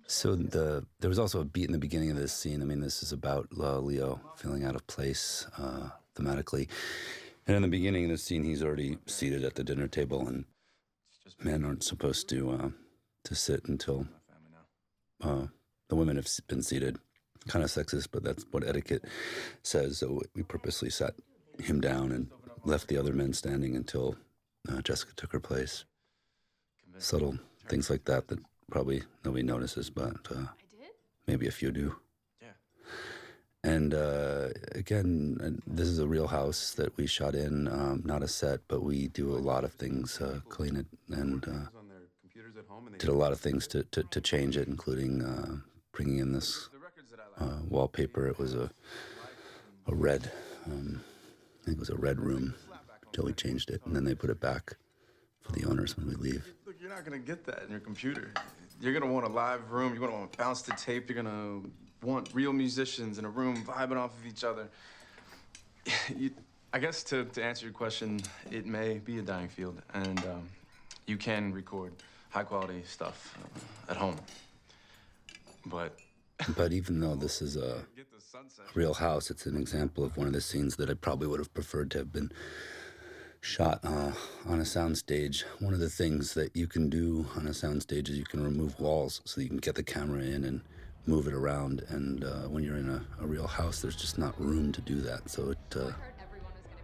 So the there was also a beat in the beginning of this scene. I mean, this is about uh, Leo feeling out of place uh, thematically, and in the beginning of the scene, he's already seated at the dinner table, and men aren't supposed to uh, to sit until uh, the women have been seated. Kind of sexist, but that's what etiquette says. So we purposely sat him down and left the other men standing until uh, Jessica took her place. Subtle things like that that probably nobody notices, but uh, maybe a few do. And uh, again, uh, this is a real house that we shot in, um, not a set, but we do a lot of things, uh, clean it, and uh, did a lot of things to, to, to change it, including uh, bringing in this uh, wallpaper. It was a a red, um, I think it was a red room until we changed it, and then they put it back for the owners when we leave. Look, you're not gonna get that in your computer. You're gonna want a live room. You're gonna want to bounce the tape. You're gonna want real musicians in a room vibing off of each other. You, I guess to, to answer your question, it may be a dying field, and um, you can record high quality stuff uh, at home. But But even though this is a real house, it's an example of one of the scenes that I probably would have preferred to have been shot uh, on a soundstage. One of the things that you can do on a soundstage is you can remove walls so you can get the camera in and move it around. And uh, when you're in a, a real house, there's just not room to do that. So it uh,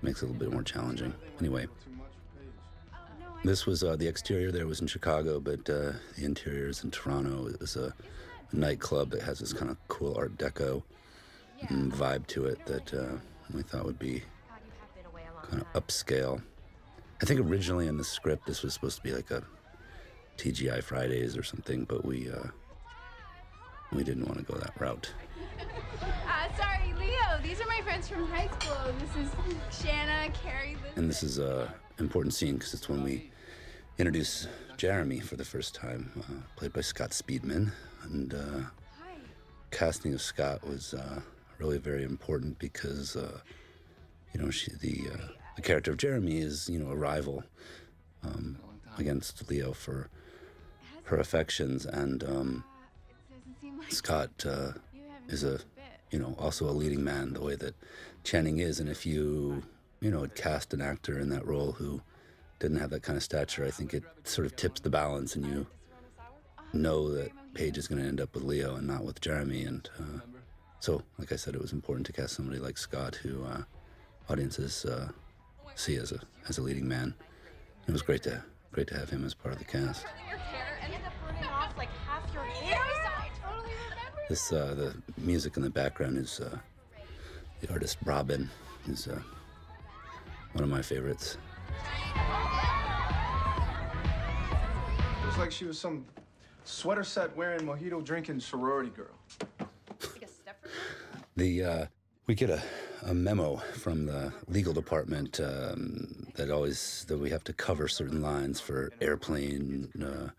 makes it a little bit more challenging. Anyway. This was uh, the exterior there was in Chicago, but uh, the interior is in Toronto. It was a, a nightclub that has this kind of cool Art Deco vibe to it that uh, we thought would be kind of upscale. I think originally in the script this was supposed to be like a TGI Fridays or something, but we uh, we didn't want to go that route. Uh, sorry, Leo. These are my friends from high school. This is Shanna, Carrie, Liz. And this is a important scene because it's when we introduce Jeremy for the first time, uh, played by Scott Speedman. And uh, casting of Scott was uh, really very important because, uh, you know, she, the uh, the character of Jeremy is, you know, a rival um, against Leo for her affections, and um, Scott uh, is a, you know, also a leading man the way that Channing is, and if you, you know, cast an actor in that role who didn't have that kind of stature, I think it sort of tips the balance, and you know that Paige is going to end up with Leo and not with Jeremy, and uh, so, like I said, it was important to cast somebody like Scott, who uh, audiences uh, see as a as a leading man. It was great to great to have him as part of the cast. This uh, the music in the background is uh, the artist Robyn, is uh, one of my favorites. It was like she was some sweater set wearing mojito drinking sorority girl. Like a Stepford? The uh, we get a, a memo from the legal department um, that always that we have to cover certain lines for airplane uh,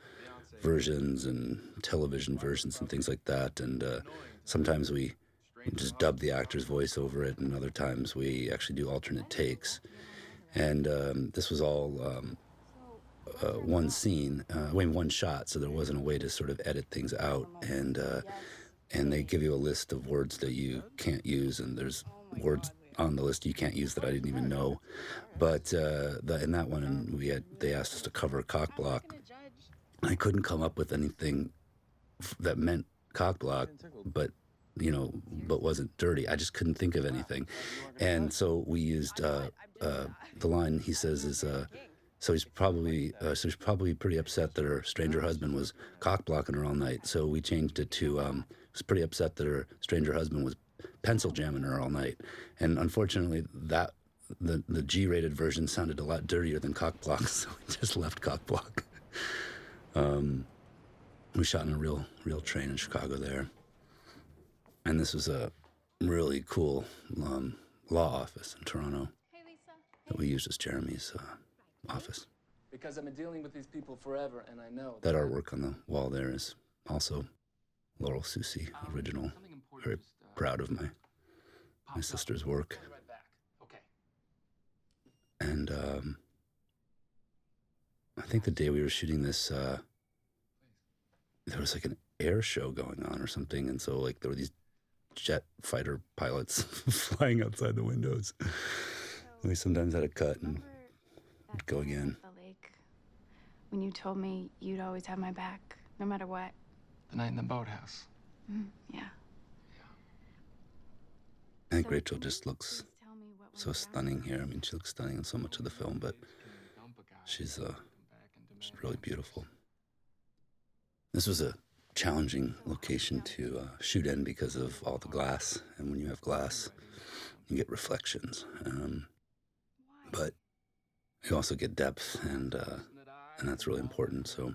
versions and television versions and things like that. And uh, sometimes we just dub the actor's voice over it, and other times we actually do alternate takes. And um, this was all um, uh, one scene, uh, I mean, one shot, so there wasn't a way to sort of edit things out. And uh, and they give you a list of words that you can't use, and there's words on the list you can't use that I didn't even know. But uh, the, in that one, we had they asked us to cover cock block. I couldn't come up with anything f- that meant cock block, but you know, but wasn't dirty. I just couldn't think of anything, and so we used uh, uh, the line he says is. Uh, so he's probably uh, so he's probably pretty upset that her stranger husband was cock blocking her all night. So we changed it to um, was pretty upset that her stranger husband was pencil jamming her all night. And unfortunately, that the the G-rated version sounded a lot dirtier than cock block, so we just left cock block. Um, we shot in a real real train in Chicago there, and this was a really cool um, law office in Toronto Hey, that we used as Jeremy's uh, office. Because I've been dealing with these people forever, and I know That artwork on the wall there is also Laurel Sucsy original. Very uh, proud of my my sister's work. Right back. Okay. And um, I think the day we were shooting this, uh, there was like an air show going on or something, and so like there were these jet fighter pilots flying outside the windows. We sometimes had a cut and Remember that go again. at The lake. When you told me you'd always have my back, no matter what. The night in the boathouse. Mm, yeah. I think So Rachel just looks tell me what so stunning here. I mean, she looks stunning in so much of the film, but she's uh, just really beautiful. This was a challenging location to uh, shoot in because of all the glass, and when you have glass, you get reflections. Um, but you also get depth, and uh, and that's really important. So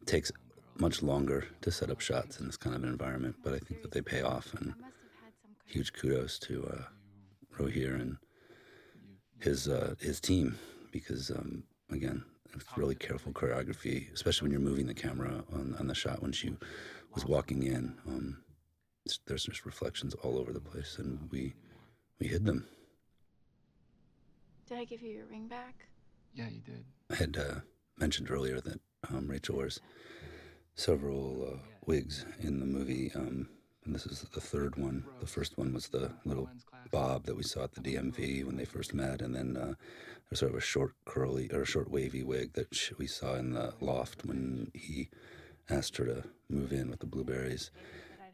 it takes much longer to set up shots in this kind of environment, but I think that they pay off, and huge kudos to uh, Rogier and his uh, his team because um, again, it's really careful choreography, especially when you're moving the camera on, on the shot when she was walking in. Um, there's just reflections all over the place, and we we hid them. Did I give you your ring back? Yeah, you did. I had uh, mentioned earlier that um, Rachel wears several uh, wigs in the movie, um, and this is the third one. The first one was the little bob that we saw at the DMV when they first met, and then uh, there's sort of a short curly or a short wavy wig that we saw in the loft when he asked her to move in with the blueberries,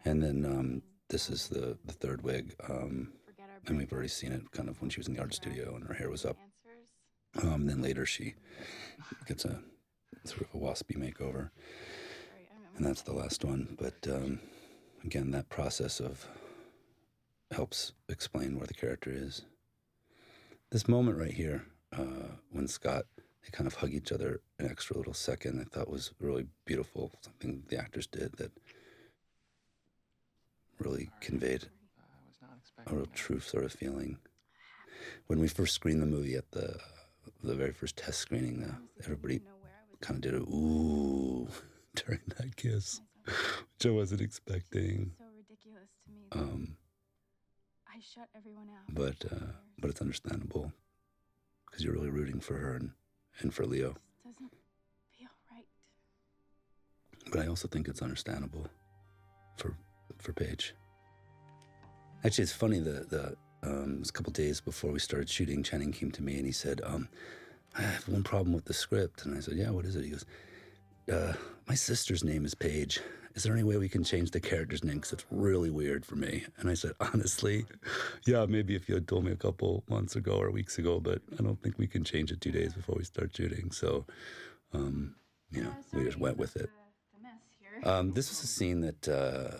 and then um, this is the the third wig. Um, and we've already seen it kind of when she was in the art studio and her hair was up. Um, then later she gets a sort of a waspy makeover, and that's the last one. But um, again, that process of helps explain where the character is. This moment right here, uh, when Scott they kind of hug each other an extra little second, I thought was really beautiful. Something the actors did that really conveyed I was not a real true sort of feeling. When we first screened the movie at the the very first test screening, uh, everybody know where I was kind of did a ooh during that kiss, which I wasn't expecting. so ridiculous to me. Um, I shut everyone out. but uh, but it's understandable because you're really rooting for her and, and for Leo. This doesn't feel right. But I also think it's understandable for for Paige. Actually, it's funny. The the um, it was a couple days before we started shooting, Channing came to me and he said, um, "I have one problem with the script." And I said, "Yeah, what is it?" He goes, uh, "My sister's name is Paige. Is there any way we can change the character's name? Because it's really weird for me." And I said, "Honestly, yeah, maybe if you had told me a couple months ago or weeks ago, but I don't think we can change it two days before we start shooting." So, um, you know, we just went with it. Um, this was a scene that uh,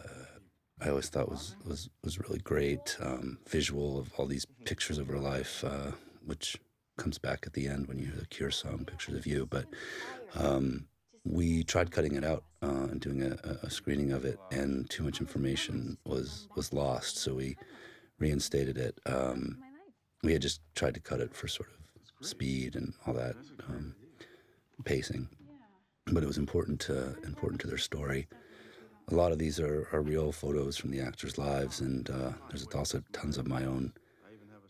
I always thought was was was really great. Um, visual of all these pictures of her life, uh, which comes back at the end when you hear the Cure song "Pictures of You." But um, we tried cutting it out uh, and doing a, a screening of it, and too much information was was lost. So we reinstated it. Um, we had just tried to cut it for sort of speed and all that um, pacing, but it was important to important to their story. A lot of these are, are real photos from the actors' lives, and uh, there's also tons of my own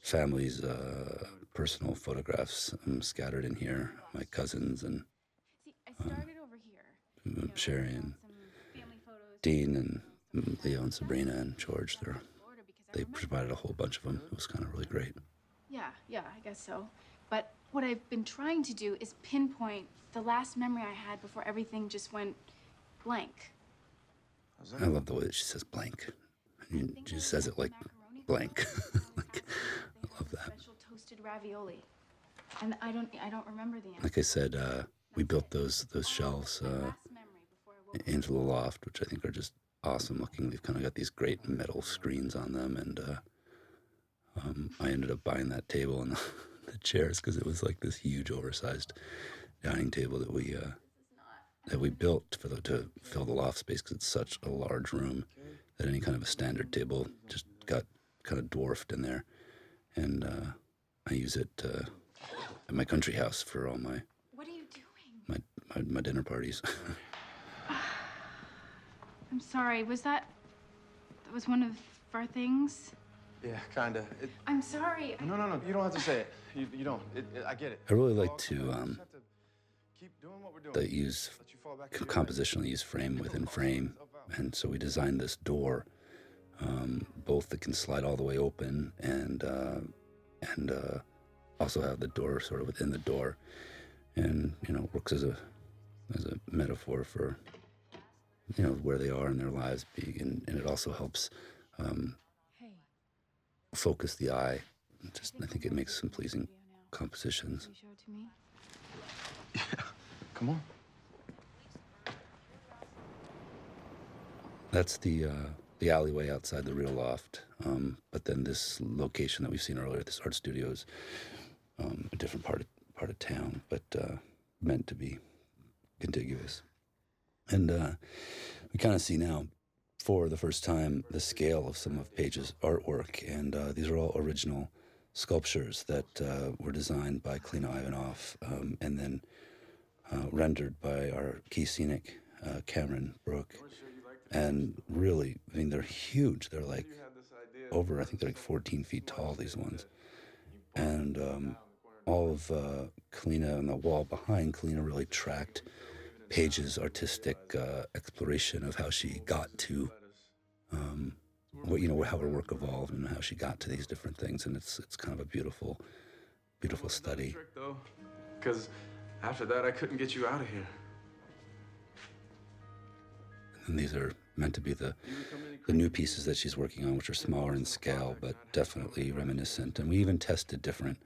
family's uh, personal photographs um, scattered in here. My cousins and um, Sherry and Dean and Leo and Sabrina and George. They're, they provided a whole bunch of them. It was kind of really great. Yeah, yeah, I guess so. But what I've been trying to do is pinpoint the last memory I had before everything just went blank. I love the way that she says blank. I mean, she says it like blank. like, I love that. Special toasted ravioli. And I don't I don't remember the answer. Like I said, uh, we built those those shelves uh, into the loft, which I think are just awesome looking. They've kind of got these great metal screens on them, and uh, um, I ended up buying that table and the, the chairs because it was like this huge, oversized dining table that we uh, that we built for the, to fill the loft space because it's such a large room that any kind of a standard table just got kind of dwarfed in there, and uh, I use it uh, at my country house for all my What are you doing? my my, my dinner parties. I'm sorry. Was that that was one of our things? Yeah, kinda. It, I'm sorry. no, no, no. You don't have to say it. You, you don't. It, it, I get it. I really like to um, Just have to keep doing what we're doing. that use Let you fall back co- into your- compositionally use frame within frame, and so we designed this door, um, both that can slide all the way open and uh, and uh, also have the door sort of within the door, and you know works as a as a metaphor for you know where they are in their lives, being, and, and it also helps um, focus the eye. Just I think it makes some pleasing compositions. Will you show it to me? Come on. That's the uh, the alleyway outside the real loft. Um, but then this location that we've seen earlier, this art studio, is um, a different part of part of town, but uh, meant to be contiguous. And uh, we kind of see now, for the first time, the scale of some of Paige's artwork, and uh, these are all original sculptures that uh, were designed by Kalina Ivanov um, and then uh, rendered by our key scenic uh, Cameron Brook. And really, I mean, they're huge. They're like over, I think they're like 14 feet tall, these ones. And um, all of uh, Kalina on the wall behind, Kalina really tracked Paige's artistic uh, exploration of how she got to, um, what you know, how her work evolved and how she got to these different things. And it's it's kind of a beautiful, beautiful study. Because after that I couldn't get you out of here. And these are meant to be the the new pieces that she's working on, which are smaller in scale, but definitely reminiscent. And we even tested different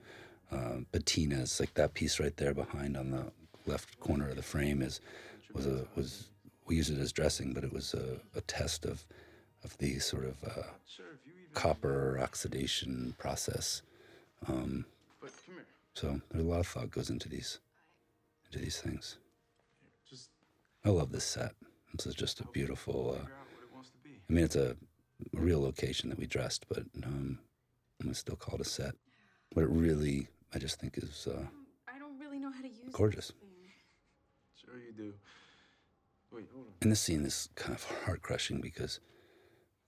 uh, patinas, like that piece right there behind on the left corner of the frame is was a was we use it as dressing, but it was a, a test of of the sort of uh, copper oxidation process. Um, But come here. so there's a lot of thought goes into these into these things. Just I love this set. This is just a beautiful. Uh, figure out what it wants to be. I mean, it's a real location that we dressed, but um, I'm still call it a set. But it really, I just think is uh, I don't really know how to use gorgeous. Sure you do. Wait, hold on. And this scene is kind of heart crushing because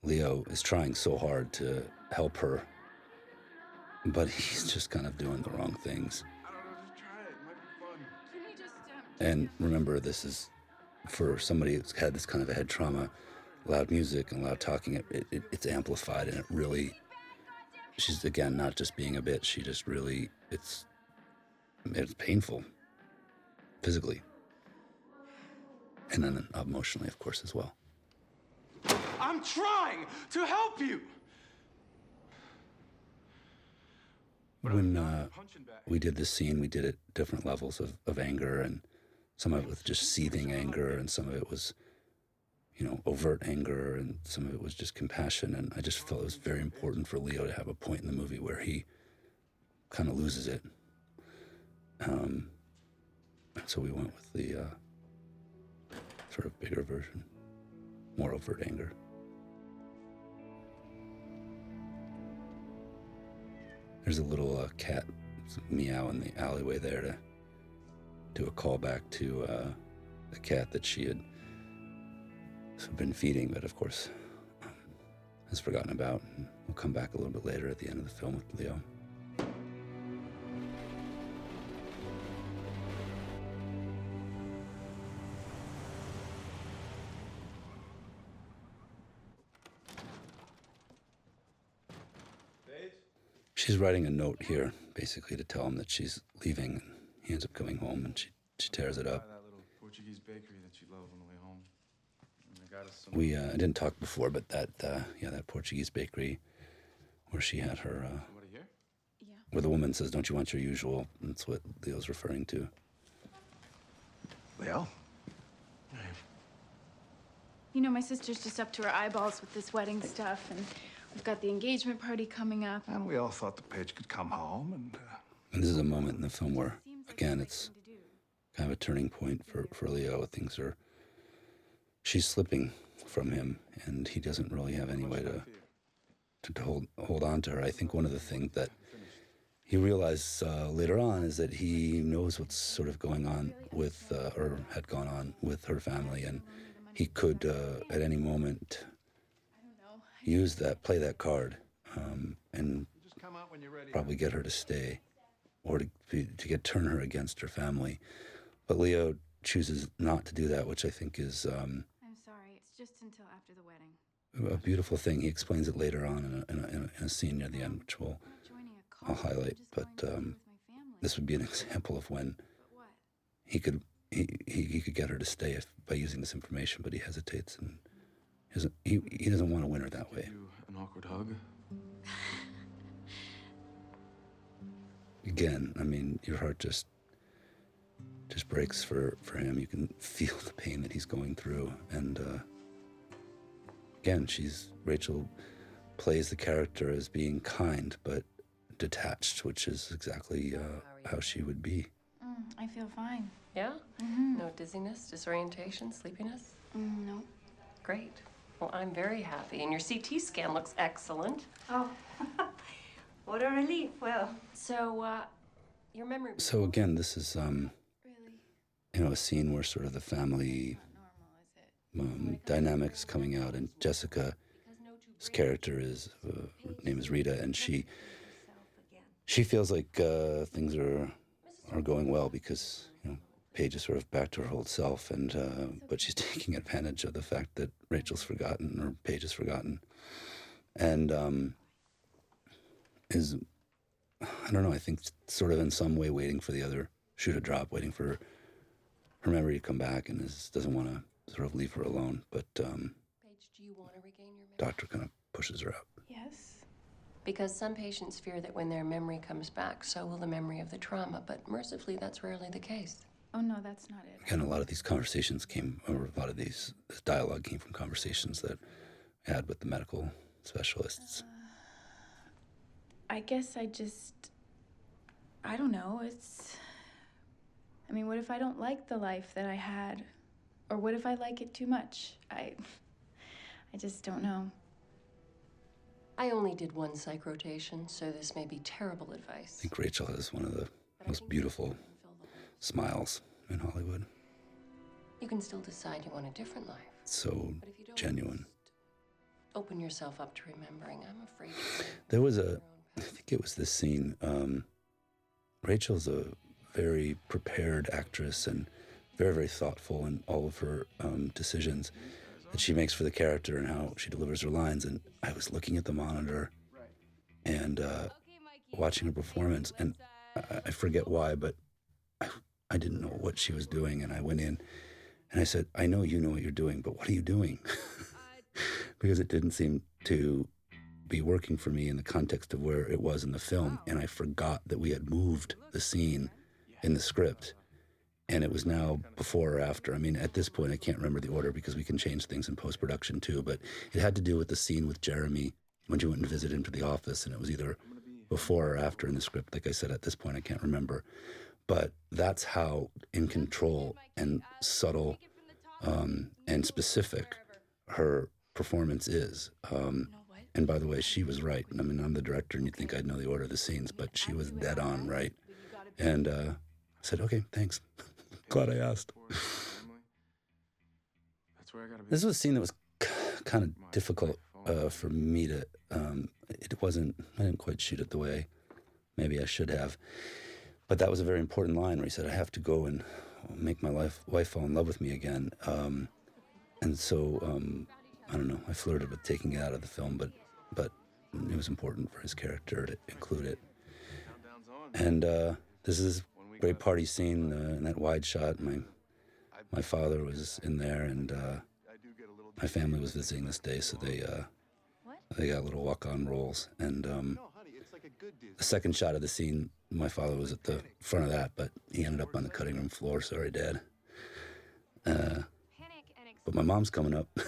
Leo is trying so hard to help her, but he's just kind of doing the wrong things. Know. Just try it. It might be fun. Can we just um, And remember, this is for somebody who's had this kind of a head trauma. Loud music and loud talking, it, it, it's amplified, and it really. She's again not just being a bitch. She just really, it's, it's painful, physically, and then emotionally, of course, as well. I'm trying to help you. When uh, we did this scene, we did it different levels of, of anger, and some of it was just seething anger, and some of it was, you know, overt anger, and some of it was just compassion. And I just felt it was very important for Leo to have a point in the movie where he kind of loses it. Um, so we went with the uh, of bigger version, more overt anger. There's a little uh, cat meow in the alleyway there to do a callback to uh, the cat that she had been feeding, but of course um, has forgotten about. We'll come back a little bit later at the end of the film with Leo. She's writing a note here, basically to tell him that she's leaving. And he ends up coming home, and she she tears it up. That little Portuguese bakery that you love on the way home. And they got us some. We uh, I didn't talk before, but that uh, yeah, that Portuguese bakery where she had her, uh, Somebody where the woman says, "Don't you want your usual?" That's what Leo's referring to. Leo? You know, my sister's just up to her eyeballs with this wedding stuff, and we've got the engagement party coming up. And we all thought the Paige could come home and. Uh, And this is a moment in the film where, again, it's kind of a turning point for, for Leo. Things are, she's slipping from him, and he doesn't really have any way to, to, to hold, hold on to her. I think one of the things that he realized uh, later on is that he knows what's sort of going on with, uh, or had gone on with her family, and he could, uh, at any moment, use that, play that card, um, and probably get her to stay or to, to get turn her against her family. But Leo chooses not to do that, which I think is um, I'm sorry, it's just until after the wedding. a beautiful thing. He explains it later on in a, in a, in a, in a scene near the end, which we'll, I'll highlight. But um, this would be an example of when he could he, he, he could get her to stay if, by using this information, but he hesitates and he doesn't, he, he doesn't want to win her that way. An awkward hug. again, I mean, your heart just just breaks for for him. You can feel the pain that he's going through, and uh, again, she's Rachel plays the character as being kind but detached, which is exactly uh, how she would be. Mm, I feel fine. Yeah? No dizziness, disorientation, sleepiness? Mm, no. Great. Well, I'm very happy. And your CT scan looks excellent. Oh, what a relief. Well, So, uh, your memory. So again, this is um, you know a scene where sort of the family um, dynamics coming out, and Jessica's character is uh, her name is Rita, and she she feels like uh, things are are going well because you know Paige is sort of back to her old self, and uh, but she's taking advantage of the fact that Rachel's forgotten or Paige is forgotten, and um, is I don't know. I think sort of in some way waiting for the other shoe to drop, waiting for her memory to come back, and is, doesn't want to sort of leave her alone. But um, do you want to regain your memory? doctor kind of pushes her out. Yes. Because some patients fear that when their memory comes back, so will the memory of the trauma. But mercifully, that's rarely the case. Oh, no, that's not it. Again, a lot of these conversations came, or a lot of these this dialogue came from conversations that I had with the medical specialists. Uh, I guess I just. I don't know. It's. I mean, what if I don't like the life that I had? Or what if I like it too much? I. I just don't know. I only did one psych rotation, so this may be terrible advice. I think Rachel has one of the most beautiful smiles in Hollywood. You can still decide you want a different life. So genuine. Open yourself up to remembering. I'm afraid. There was a, I think it was this scene. Um, Rachel's a very prepared actress and very, very thoughtful in all of her um, decisions that she makes for the character and how she delivers her lines. And I was looking at the monitor and uh, watching her performance, and I, I forget why, but I, I didn't know what she was doing. And I went in and I said, I know you know what you're doing, but what are you doing? because it didn't seem to be working for me in the context of where it was in the film. And I forgot that we had moved the scene in the script. and it was now before or after. I mean, at this point, I can't remember the order because we can change things in post production too. But it had to do with the scene with Jeremy when you went and visited him to the office, and it was either before or after in the script. Like I said, at this point, I can't remember. But that's how in control and subtle um, and specific her performance is. Um, and by the way, she was right. I mean, I'm the director, and you'd think I'd know the order of the scenes, but she was dead on right. And uh, I said, okay, thanks. Glad I asked. This was a scene that was kind of difficult uh, for me to. Um, it wasn't. I didn't quite shoot it the way maybe I should have. But that was a very important line where he said, "I have to go and make my life, wife fall in love with me again." Um, and so um, I don't know. I flirted with taking it out of the film, but but it was important for his character to include it. And uh, this is a great party scene uh, in that wide shot. My my father was in there, and uh, my family was visiting this day, so they uh, they got little walk-on roles. And um, the second shot of the scene, my father was at the front of that, but he ended up on the cutting room floor. Sorry, Dad. Uh, but my mom's coming up.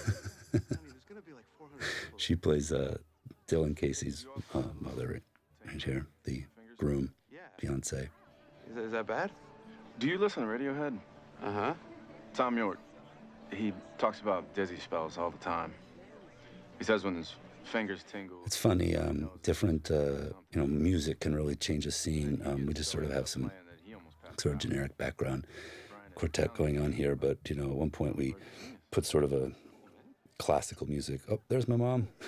she plays uh, Dillon Casey's uh, mother right here, the groom, fiance. Is that, is that bad? Do you listen to Radiohead? Uh huh. Thom Yorke. He talks about dizzy spells all the time. He says when his fingers tingle. It's funny. Um, different, uh, you know, music can really change a scene. Um, we just sort of have some sort of generic background quartet going on here, but you know, at one point we put sort of a classical music. Oh, there's my mom.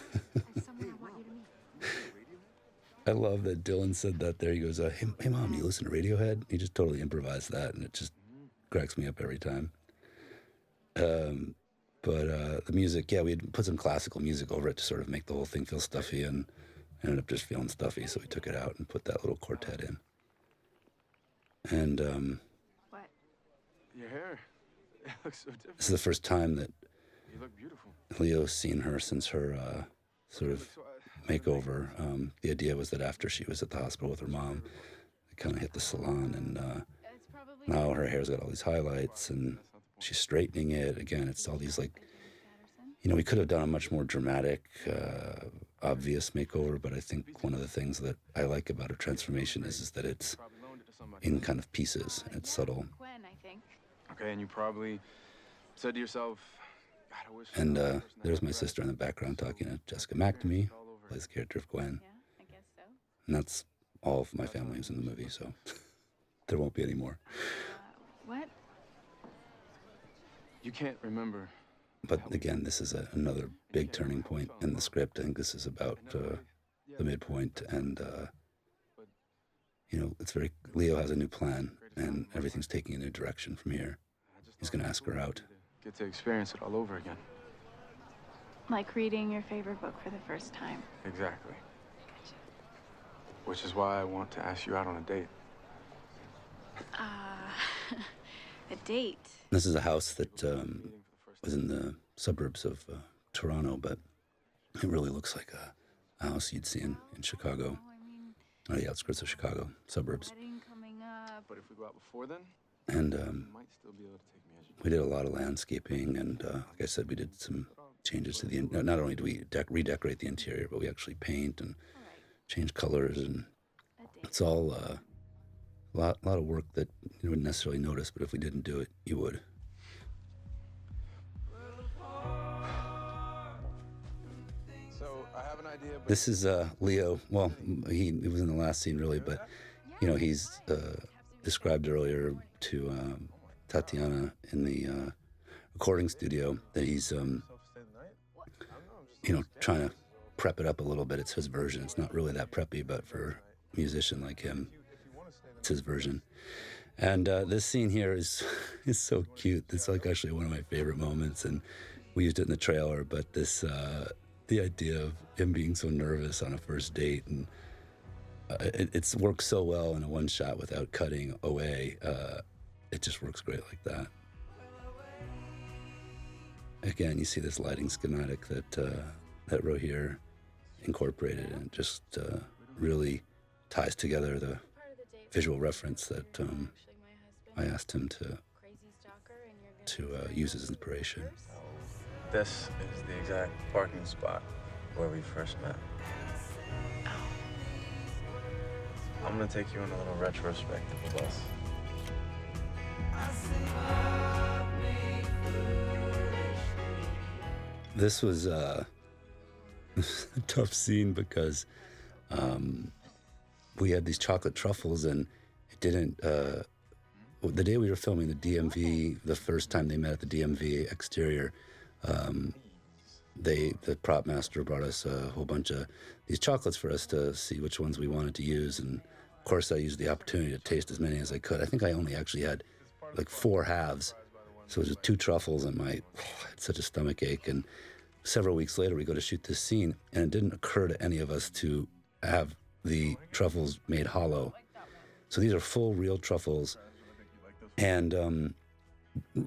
I love that Dillon said that there. He goes, uh, hey, hey, mom, you listen to Radiohead? He just totally improvised that, and it just cracks me up every time. Um, but uh, the music, yeah, we had put some classical music over it to sort of make the whole thing feel stuffy, and ended up just feeling stuffy, so we took it out and put that little quartet in. And um, What? Your hair. It looks so different. this is the first time that You look beautiful. Leo's seen her since her uh, sort of makeover. Um, the idea was that after she was at the hospital with her mom, it kind of hit the salon, and uh, now her hair's got all these highlights, and she's straightening it. Again, it's all these like, you know, we could have done a much more dramatic, uh, obvious makeover, but I think one of the things that I like about her transformation is, is that it's in kind of pieces. It's subtle. Gwen, I think. Okay, and you probably said to yourself, God, I wish. And uh, there's my sister in the background talking to Jessica McNamee, plays the character of Gwen. I guess so. And that's all of my family who's in the movie, so there won't be any more. What? You can't remember. But again, this is a, another big turning point in the script. I think this is about uh, the midpoint, and uh, you know, it's very. Leo has a new plan, and everything's taking a new direction from here. He's going to ask her out. Get to experience it all over again. Like reading your favorite book for the first time. Exactly. Which is why I want to ask you out on a date. Uh, a date. This is a house that um, was in the suburbs of uh, Toronto, but it really looks like a, a house you'd see in, in Chicago, or the outskirts of Chicago, suburbs. Coming up. But if we go out before then, And um, you might still be able to take me as you we did a lot of landscaping, and uh, like I said, we did some changes to the. In- not only do we dec- redecorate the interior, but we actually paint and change colors, and it's all uh, a lot, a lot of work that you wouldn't necessarily notice, but if we didn't do it, you would. So I have an idea. But This is uh, Leo. Well, he, he was in the last scene, really, but you know, he's uh, described earlier to um, Tatiana in the uh, recording studio that he's, um, you know, trying to prep it up a little bit. It's his version. It's not really that preppy, but for a musician like him, it's his version. And uh, this scene here is is so cute. It's like actually one of my favorite moments, and we used it in the trailer. But this, uh, the idea of him being so nervous on a first date, and uh, it it's works so well in a one shot without cutting away. Uh, it just works great like that. Again, you see this lighting schematic that uh, that Rogier incorporated, and just uh, really ties together the visual reference that um, I asked him to to uh, use as inspiration. This is the exact parking spot where we first met. I'm gonna take you on a little retrospective with us. This was uh, a tough scene because um, we had these chocolate truffles and it didn't. Uh, the day we were filming the DMV, the first time they met at the DMV exterior, um, they the prop master brought us a whole bunch of these chocolates for us to see which ones we wanted to use, and of course I used the opportunity to taste as many as I could. I think I only actually had like four halves, so it was two truffles, and my I had such a stomach ache. And several weeks later, we go to shoot this scene, and it didn't occur to any of us to have the truffles made hollow. So these are full, real truffles, and um,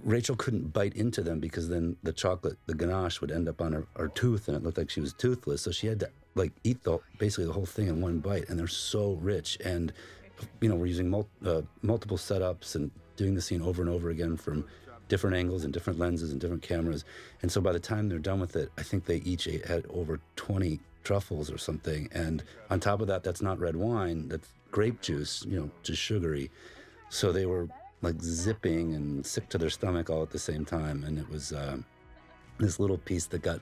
Rachel couldn't bite into them because then the chocolate, the ganache, would end up on her, her tooth, and it looked like she was toothless. So she had to like eat the basically the whole thing in one bite, and they're so rich. And you know, we're using mul- uh, multiple setups and doing the scene over and over again from different angles and different lenses and different cameras. And so by the time they're done with it, I think they each ate, had over 20 truffles or something. And on top of that, that's not red wine, that's grape juice, you know, just sugary. So they were like zipping and sick to their stomach all at the same time. And it was uh, this little piece that got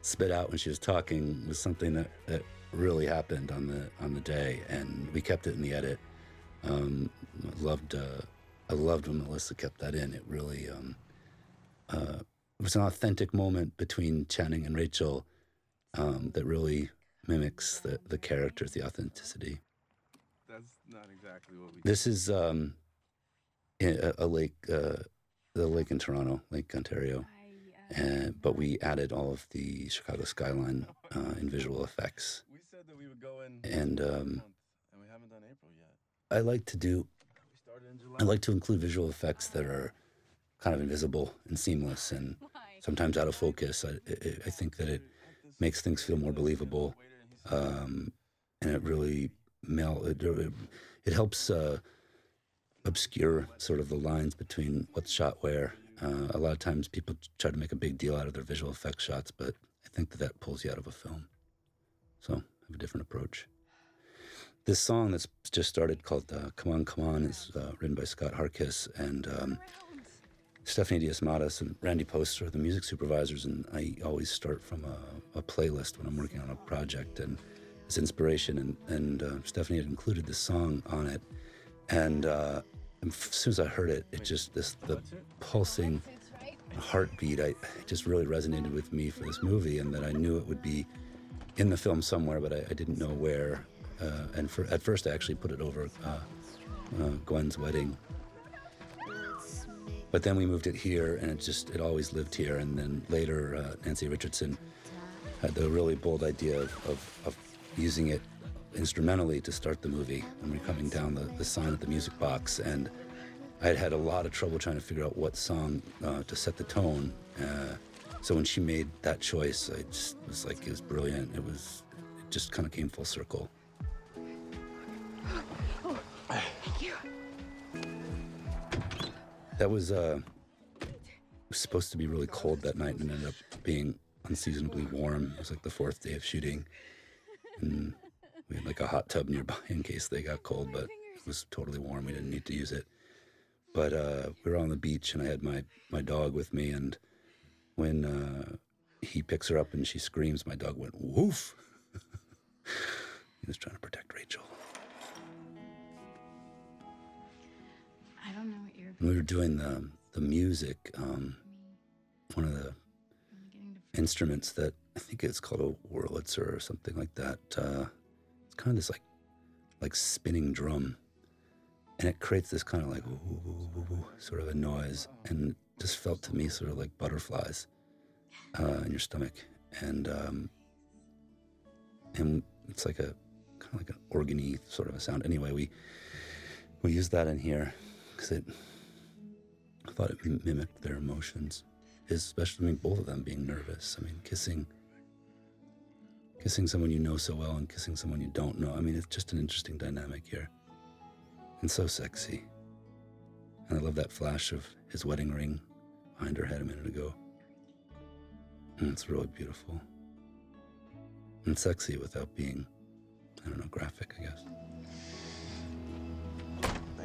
spit out when she was talking was something that, that really happened on the on the day, and we kept it in the edit. Um, I loved uh, I loved when Melissa kept that in. It really um, uh, it was an authentic moment between Channing and Rachel um, that really mimics the the characters, the authenticity. That's not exactly what we. This is um, a, a lake, uh, the lake in Toronto, Lake Ontario, and but we added all of the Chicago skyline uh, in visual effects. We said that we would go in. And um, and we haven't done April yet. I like to do. We started in July. I like to include visual effects that are kind of invisible and seamless, and sometimes out of focus. I, I, I think that it makes things feel more believable, um, and it really mel- it, it, helps uh, obscure sort of the lines between what's shot where. Uh, a lot of times people try to make a big deal out of their visual effects shots, but I think that that pulls you out of a film. So I have a different approach. This song that's just started called uh, "Come On, Come On" is uh, written by Scott Harkis and um, Stephanie Diaz-Matos and Randy Post are the music supervisors. And I always start from a, a playlist when I'm working on a project and it's inspiration. And, and uh, Stephanie had included this song on it, and uh, as soon as I heard it, it just this the pulsing heartbeat. I it just really resonated with me for this movie, and that I knew it would be in the film somewhere, but I, I didn't know where. Uh, and for at first, I actually put it over uh, uh, Gwen's wedding. But then we moved it here, and it just it always lived here. And then later, uh, Nancy Richardson had the really bold idea of, of, of using it instrumentally to start the movie. And we're coming down the, the sign at the music box, and I had had a lot of trouble trying to figure out what song uh, to set the tone. Uh, so when she made that choice, I just was like, it was brilliant. It was, it just kind of came full circle. That was uh, was supposed to be really cold that night, and ended up being unseasonably warm. It was like the fourth day of shooting, and we had like a hot tub nearby in case they got cold, but it was totally warm. We didn't need to use it. But uh, we were on the beach, and I had my my dog with me, and when uh, he picks her up and she screams, my dog went woof. he was trying to protect Rachel. I don't know what you're. We were doing the the music, um, one of the instruments that I think it's called a Wurlitzer or something like that. Uh, it's kind of this like like spinning drum, and it creates this kind of like ooh, ooh, ooh, sort of a noise, and just felt to me sort of like butterflies uh, in your stomach, and um, and it's like a kind of like an organy sort of a sound. Anyway, we we used that in here because it I thought it mimicked their emotions, especially I mean, both of them being nervous. I mean, kissing, kissing someone you know so well and kissing someone you don't know. I mean, it's just an interesting dynamic here, and so sexy. And I love that flash of his wedding ring behind her head a minute ago. And it's really beautiful and sexy without being, I don't know, graphic, I guess.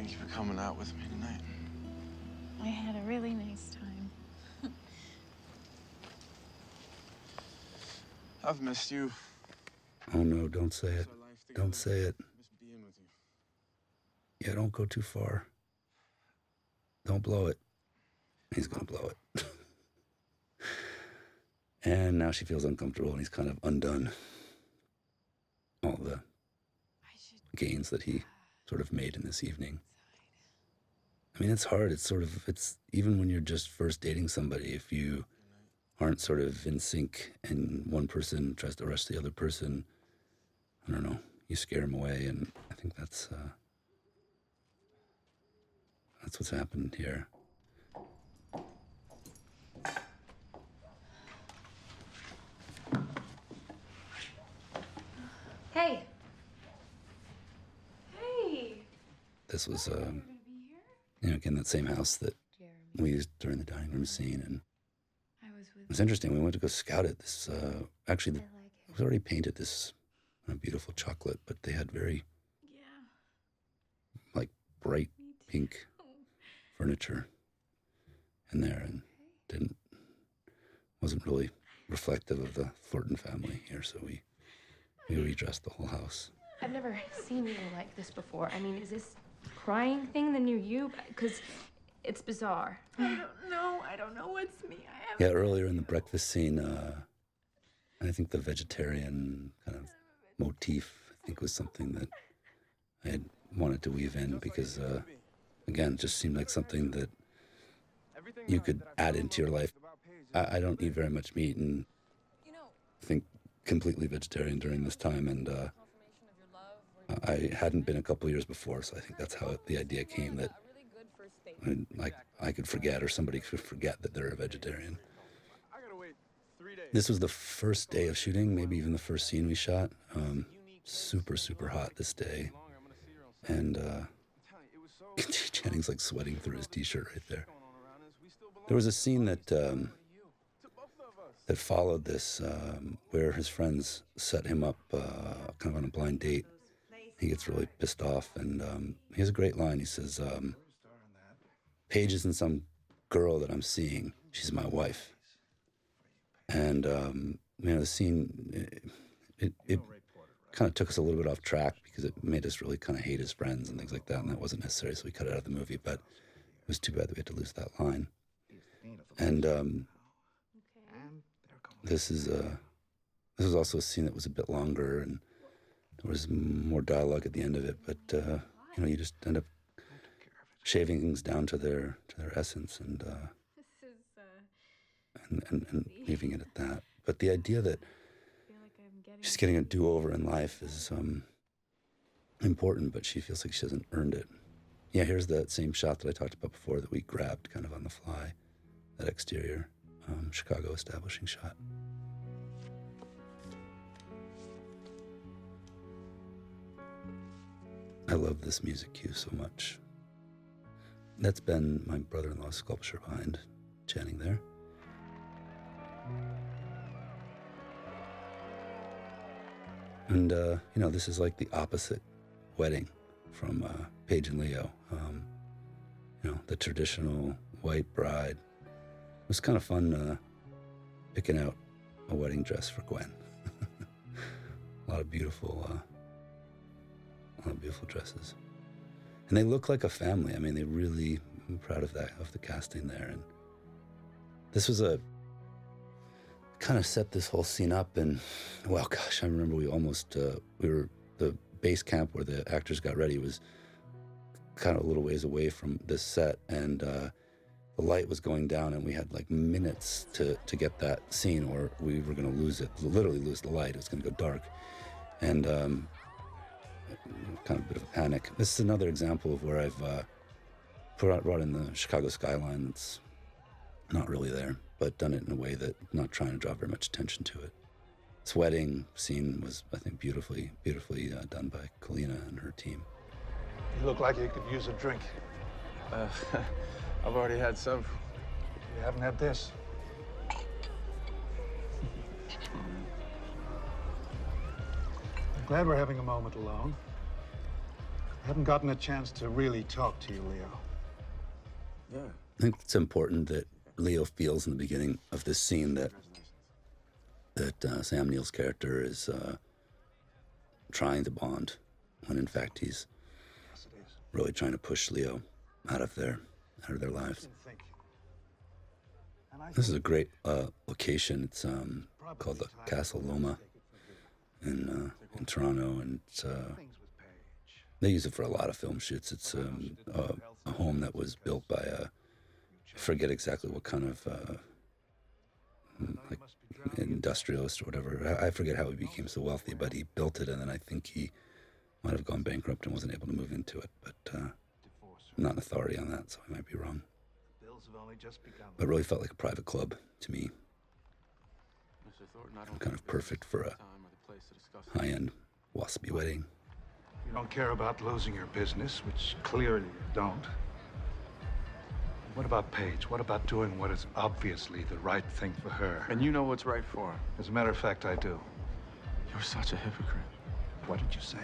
Thank you for coming out with me tonight. I had a really nice time. I've missed you. Oh no, don't say it. Don't say it. Miss being with you. Yeah, don't go too far. Don't blow it. He's gonna blow it. and now she feels uncomfortable and he's kind of undone all the gains that he uh, sort of made in this evening. I mean, it's hard. It's sort of, it's even when you're just first dating somebody, if you aren't sort of in sync and one person tries to rush the other person, I don't know, you scare them away. And I think that's, uh, that's what's happened here. Hey. Hey. This was, um, you know, again, that same house that we used during the dining room scene. And I was with it was interesting. We went to go scout it. This, uh, actually, the, it was already painted this uh, beautiful chocolate, but they had very, Yeah. like, bright pink furniture in there and didn't, wasn't really reflective of the Thornton family here. So we, we redressed the whole house. I've never seen you like this before. I mean, is this crying thing the new you? Because it's bizarre. I don't know. I don't know what's me. I Yeah, earlier in the breakfast scene, uh, I think the vegetarian kind of motif, I think, was something that I had wanted to weave in because, uh, again, it just seemed like something that you could add into your life. I, I don't eat very much meat and think completely vegetarian during this time, and uh, I hadn't been a couple years before, so I think that's how the idea came that I, I could forget or somebody could forget that they're a vegetarian. This was the first day of shooting, maybe even the first scene we shot. Um, super, super hot this day. And uh, Channing's like sweating through his t-shirt right there. There was a scene that um, that followed this um, where his friends set him up uh, kind of on a blind date. He gets really pissed off, and um, he has a great line. He says, um, "Paige isn't some girl that I'm seeing. She's my wife." And um, you know, the scene it, it, it kind of took us a little bit off track because it made us really kind of hate his friends and things like that, and that wasn't necessary, so we cut it out of the movie. But it was too bad that we had to lose that line. And um, this is a this was also a scene that was a bit longer, and there was more dialogue at the end of it. But uh, you know, you just end up shaving things down to their to their essence, and uh, and, and, and leaving it at that. But the idea that she's getting a do over in life is um, important, but she feels like she hasn't earned it. Yeah, here's that same shot that I talked about before that we grabbed kind of on the fly, that exterior um, Chicago establishing shot. I love this music cue so much. That's been my brother in law's sculpture behind Channing there. And, uh, you know, this is like the opposite wedding from uh, Paige and Leo. Um, you know, the traditional white bride. It was kind of fun uh, picking out a wedding dress for Gwen. a lot of beautiful, uh, beautiful dresses, and they look like a family. I mean, they really. I'm proud of that of the casting there, and this was a kind of set this whole scene up. And well, gosh, I remember we almost uh, we were the base camp where the actors got ready was kind of a little ways away from this set, and uh, the light was going down, and we had like minutes to to get that scene, or we were going to lose it, literally lose the light. It was going to go dark, and um, kind of a bit of a panic. This is another example of where I've uh, put out, brought in the Chicago skyline that's not really there, but done it in a way that not trying to draw very much attention to it. This wedding scene was, I think, beautifully, beautifully uh, done by Kalina and her team. You look like you could use a drink. Uh, I've already had several. You haven't had this. Glad we're having a moment alone. I haven't gotten a chance to really talk to you, Leo. Yeah. I think it's important that Leo feels in the beginning of this scene that that uh, Sam Neill's character is uh, trying to bond, when in fact he's really trying to push Leo out of their out of their lives. This is a great uh, location. It's um, called the Casa Loma in uh, in Toronto, and uh, they use it for a lot of film shoots. It's um, a, a home that was built by a I forget exactly what kind of uh, like industrialist or whatever. I I forget how he became so wealthy, but he built it, and then I think he might have gone bankrupt and wasn't able to move into it. But uh, I'm not an authority on that, so I might be wrong. Bills have only just begun. But it really felt like a private club to me, Mr. Thornton, kind of perfect for a time or the place to discuss high-end waspy wedding. You don't care about losing your business, which clearly you don't. What about Paige? What about doing what is obviously the right thing for her? And you know what's right for her. As a matter of fact, I do. You're such a hypocrite. What did you say?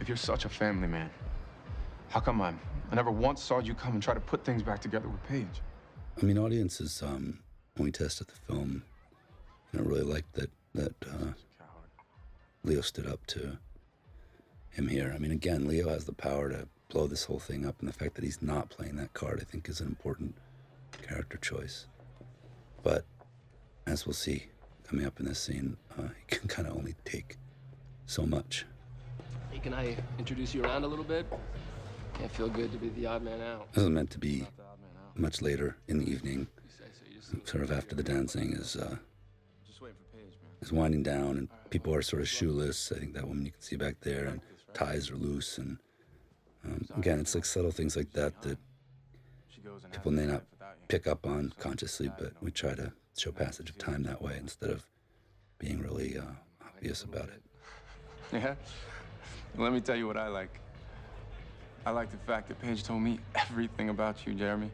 If you're such a family man, how come I, I never once saw you come and try to put things back together with Paige? I mean, audiences, um, when we tested the film, you know, really liked that that uh, Leo stood up to him here. I mean, again, Leo has the power to blow this whole thing up, and the fact that he's not playing that card, I think, is an important character choice. But as we'll see coming up in this scene, uh, he can kind of only take so much. Hey, can I introduce you around a little bit? Can't feel good to be the odd man out. This is meant to be much later in the evening, sort of after the dancing is uh, is winding down, and people are sort of shoeless. I think that woman you can see back there, and ties are loose, and um, again, it's like subtle things like that that people may not pick up on consciously, but we try to show passage of time that way instead of being really uh, obvious about it. Yeah? Let me tell you what I like. I like the fact that Paige told me everything about you, Jeremy.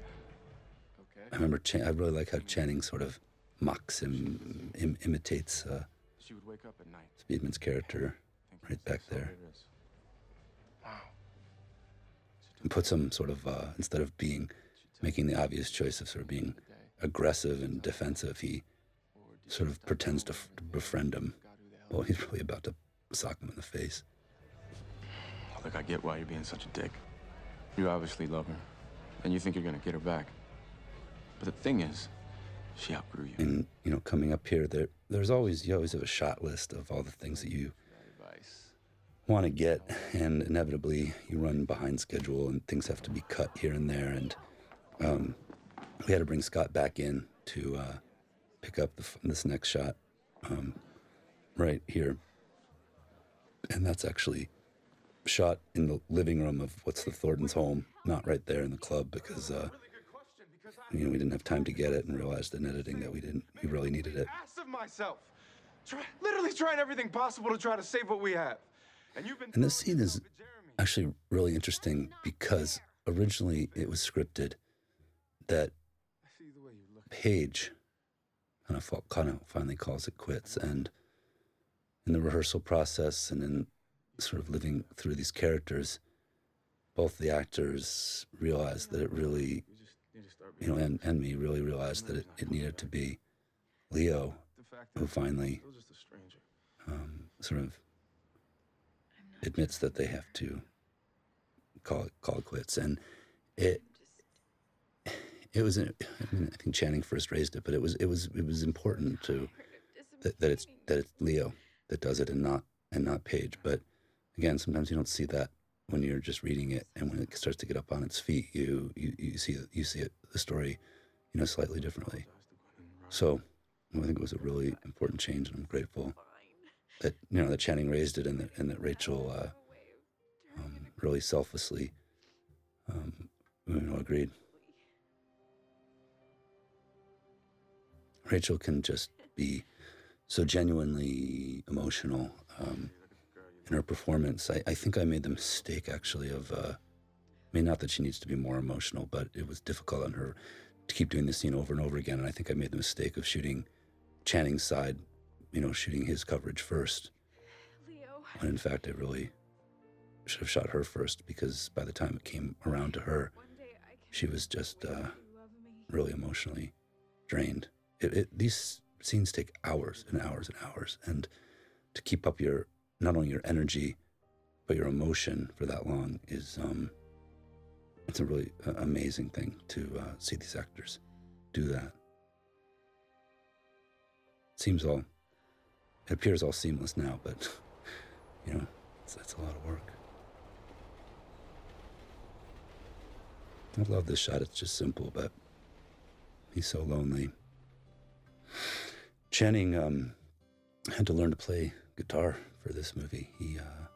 I remember Chan- I really like how Channing sort of mocks him, Im- imitates uh, She would wake up at night. Speedman's character right back there. And puts him sort of, uh, instead of being, making the obvious choice of sort of being aggressive and defensive, he sort of pretends to, f- to befriend him. Well, he's really about to sock him in the face. Look, I get why you're being such a dick. You obviously love her, and you think you're gonna get her back. But the thing is, she outgrew you. And you know, coming up here, there there's always you always have a shot list of all the things that you want to get, and inevitably you run behind schedule, and things have to be cut here and there. And um, we had to bring Scott back in to uh, pick up the, this next shot um, right here, and that's actually shot in the living room of what's the Thornton's home, not right there in the club because. Uh, you know, we didn't have time to get it and realized in editing that we didn't, we really needed it. Ass of myself. Try, literally trying everything possible to try to save what we have. And you've been. And this scene is actually really interesting because originally it was scripted that Paige kind of, kind of finally calls it quits. And in the rehearsal process and in sort of living through these characters, both the actors realized that it really, you know, and, and me really realized that it, it needed to be Leo who finally um, sort of admits that they have to call call it quits, and it it was. I, mean, I think Channing first raised it, but it was it was it was important to that, that it's that it's Leo that does it and not and not Paige. But again, sometimes you don't see that when you're just reading it, and when it starts to get up on its feet, you you, you see you see it the story, you know, slightly differently. So I think it was a really important change, and I'm grateful that you know that Channing raised it, and that and that Rachel uh, um, really selflessly, um, you know, agreed. Rachel can just be so genuinely emotional um, in her performance. I, I think I made the mistake actually of, uh, I mean, not that she needs to be more emotional, but it was difficult on her to keep doing the scene over and over again. And I think I made the mistake of shooting Channing's side, you know, shooting his coverage first. Leo. When in fact, I really should have shot her first because by the time it came around to her, she was just uh, really emotionally drained. It, it, these scenes take hours and hours and hours, and to keep up your not only your energy but your emotion for that long is um, it's a really uh, amazing thing to uh, see these actors do that. It seems all it appears all seamless now, but you know it's a lot of work. I love this shot. It's just simple, but he's so lonely. Channing um, had to learn to play guitar for this movie. He uh,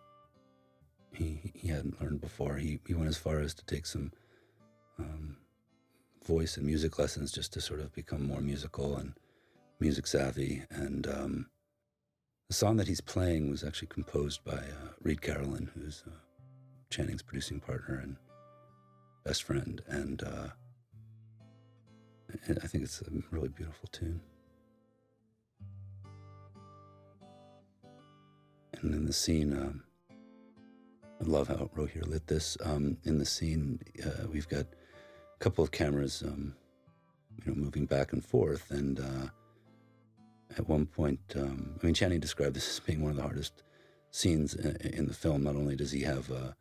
he he hadn't learned before. He he went as far as to take some um, voice and music lessons just to sort of become more musical and music savvy. And um, the song that he's playing was actually composed by uh, Reid Carolin, who's uh, Channing's producing partner and best friend. And uh, I think it's a really beautiful tune. And in the scene, um, I love how Rogier lit this. Um, in the scene, uh, we've got a couple of cameras, um, you know, moving back and forth. And uh, at one point, um, I mean, Channing described this as being one of the hardest scenes in, in the film. Not only does he have uh,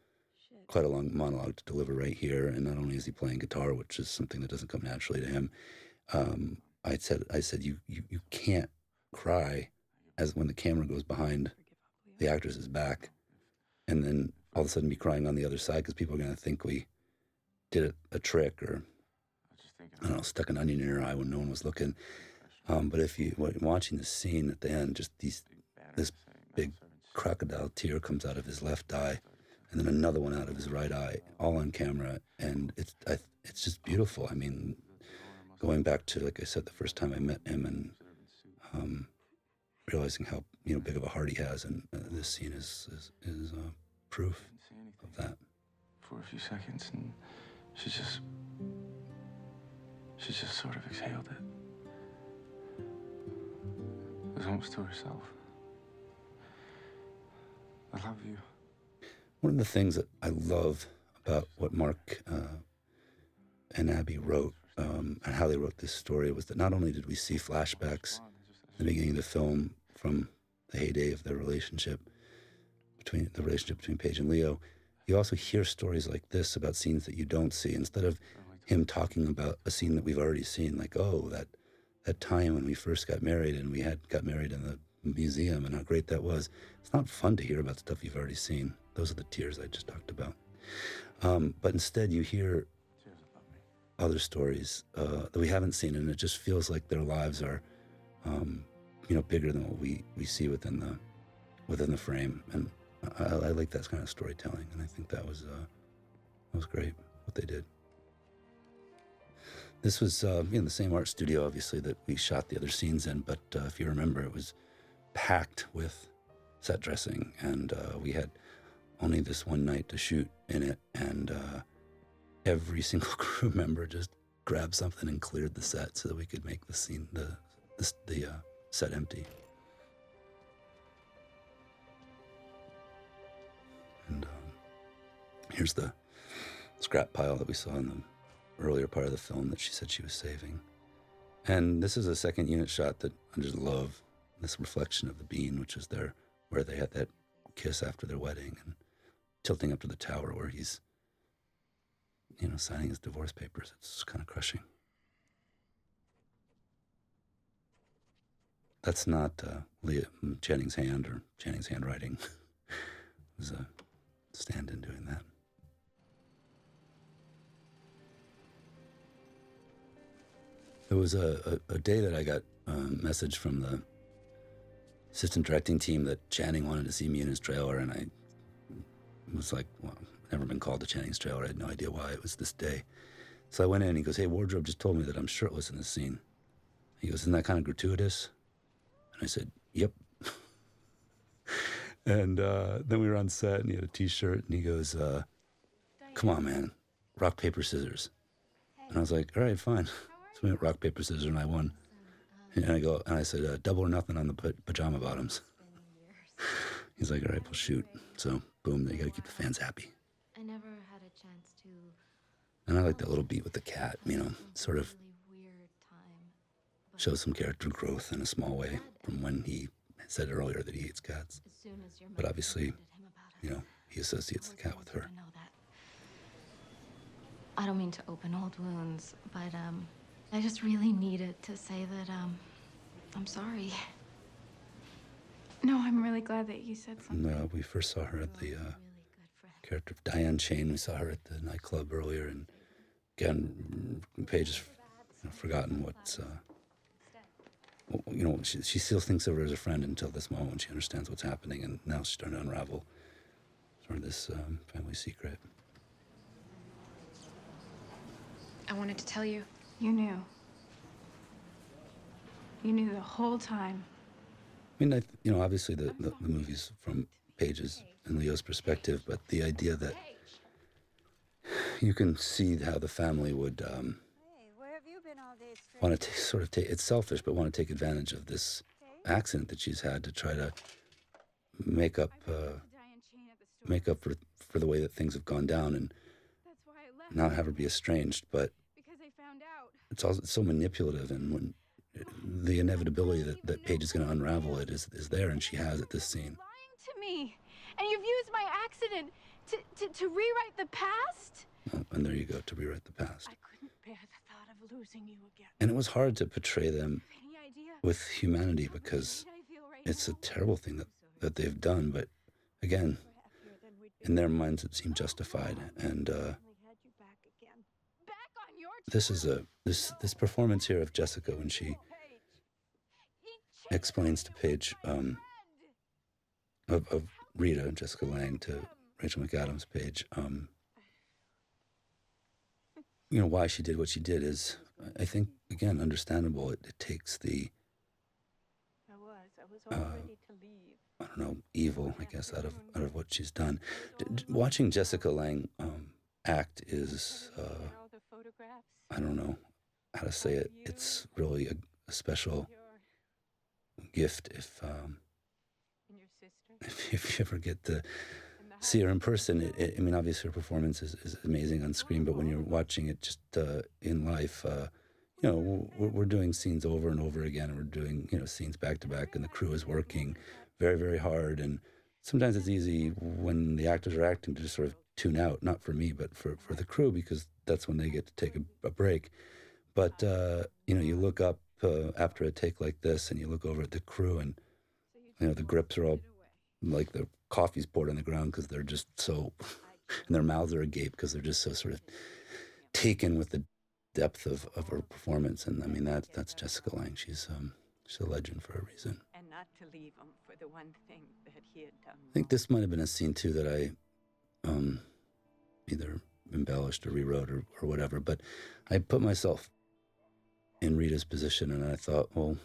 quite a long monologue to deliver right here, and not only is he playing guitar, which is something that doesn't come naturally to him. Um, I said, I said, you, you, you can't cry as when the camera goes behind the actress is back, and then all of a sudden be crying on the other side because people are going to think we did a, a trick or I don't know, stuck an onion in your eye when no one was looking. Um, but if you watching the scene at the end, just these this big crocodile tear comes out of his left eye, and then another one out of his right eye, all on camera, and it's I, it's just beautiful. I mean, going back to like I said, the first time I met him, and um, realizing how you know big of a heart he has, and uh, this scene is is, is uh, proof of that. For a few seconds, and she just. She just sort of exhaled it. It was almost to herself. I love you. One of the things that I love about what Marc uh, and Abby wrote um, and how they wrote this story was that not only did we see flashbacks the beginning of the film from the heyday of their relationship, between the relationship between Paige and Leo, you also hear stories like this about scenes that you don't see. Instead of him talking about a scene that we've already seen, like oh that that time when we first got married and we had got married in the museum and how great that was. It's not fun to hear about stuff you've already seen. Those are the tears I just talked about. Um, but instead, you hear other stories uh, that we haven't seen, and it just feels like their lives are, um, you know, bigger than what we, we see within the within the frame. And I, I like that kind of storytelling, and I think that was uh, that was great what they did. This was uh, know the same art studio, obviously, that we shot the other scenes in. But uh, if you remember, it was packed with set dressing, and uh, we had only this one night to shoot in it, and uh, every single crew member just grabbed something and cleared the set so that we could make the scene the the, the uh, set empty. And um, here's the scrap pile that we saw in the earlier part of the film that she said she was saving. And this is a second unit shot that I just love. This reflection of the bean, which is there where they had that kiss after their wedding, and tilting up to the tower where he's, you know, signing his divorce papers. It's kind of crushing. That's not uh, Leah Channing's hand or Channing's handwriting. it was a stand-in doing that. There was a, a, a day that I got a message from the assistant directing team that Channing wanted to see me in his trailer, and I was like, well, I've never been called to Channing's trailer. I had no idea why it was this day. So I went in and he goes, Hey, wardrobe just told me that I'm shirtless in this scene. He goes, Isn't that kind of gratuitous? And I said, Yep. and uh, then we were on set and he had a t shirt and he goes, uh, Come on, man, rock, paper, scissors. And I was like, All right, fine. So we went rock, paper, scissors, and I won. And I go, and I said, uh, double or nothing on the pa- pajama bottoms. He's like, all right, we'll shoot. So, boom, they got to keep the fans happy. I never had a chance to. And I like that little beat with the cat, you know, sort of shows some character growth in a small way from when he said earlier that he hates cats. As soon as your But obviously, reminded him about it, you know, he associates the cat with her. I don't mean to open old wounds, but um, I just really needed to say that um, I'm sorry. No, I'm really glad that you said something. And uh, we first saw her at the uh, character of Diane Chain. We saw her at the nightclub earlier, and again, Paige has you know, forgotten what's. Uh, w- you know, she, she still thinks of her as a friend until this moment when she understands what's happening, and now she's starting to unravel sort of this um, family secret. I wanted to tell you. You knew. You knew the whole time. I mean, I, you know, obviously the, the, the movie's from Paige's and Leo's perspective, but the idea that you can see how the family would um, want to sort of take, it's selfish, but want to take advantage of this accident that she's had to try to make up, uh, make up for, for the way that things have gone down and not have her be estranged. But it's also it's so manipulative, and when the inevitability that, that Paige is going to unravel it is, is there, and she has at this scene. Lying To me. And you've used my accident to, to, to rewrite the past? Oh, and there you go, to rewrite the past. couldn't bear thought of losing you again. And it was hard to portray them with humanity because it's a terrible thing that, that they've done. But again, in their minds, it seemed justified. And uh, this is a this this performance here of Jessica when she explains to Paige um, of, of Rita, Jessica Lange, to Rachel McAdams, Paige, um, you know, why she did what she did is, I think, again, understandable. It, it takes the, I was. I was Uh, ready to leave. I don't know, evil, I guess, out of out of what she's done. D- watching Jessica Lange um, act is, uh, I don't know how to say it. It's really a, a special gift if um, if, if you ever get to see her in person. It, it, I mean, obviously her performance is, is amazing on screen, but when you're watching it just uh, in life, uh, you know, we're, we're doing scenes over and over again. and We're doing you know scenes back to back, and the crew is working very very hard. And sometimes it's easy when the actors are acting to just sort of tune out. Not for me, but for for the crew because that's when they get to take a, a break. But uh, you know, you look up uh, after a take like this, and you look over at the crew, and you know the grips are all like the coffee's poured on the ground because they're just so, and their mouths are agape because they're just so sort of taken with the depth of, of her performance. And I mean that that's Jessica Lange. She's um she's a legend for a reason. And not to leave him for the one thing that he had done. I think this might have been a scene too that I um, either embellished or rewrote or, or whatever. But I put myself in Rita's position and I thought, well,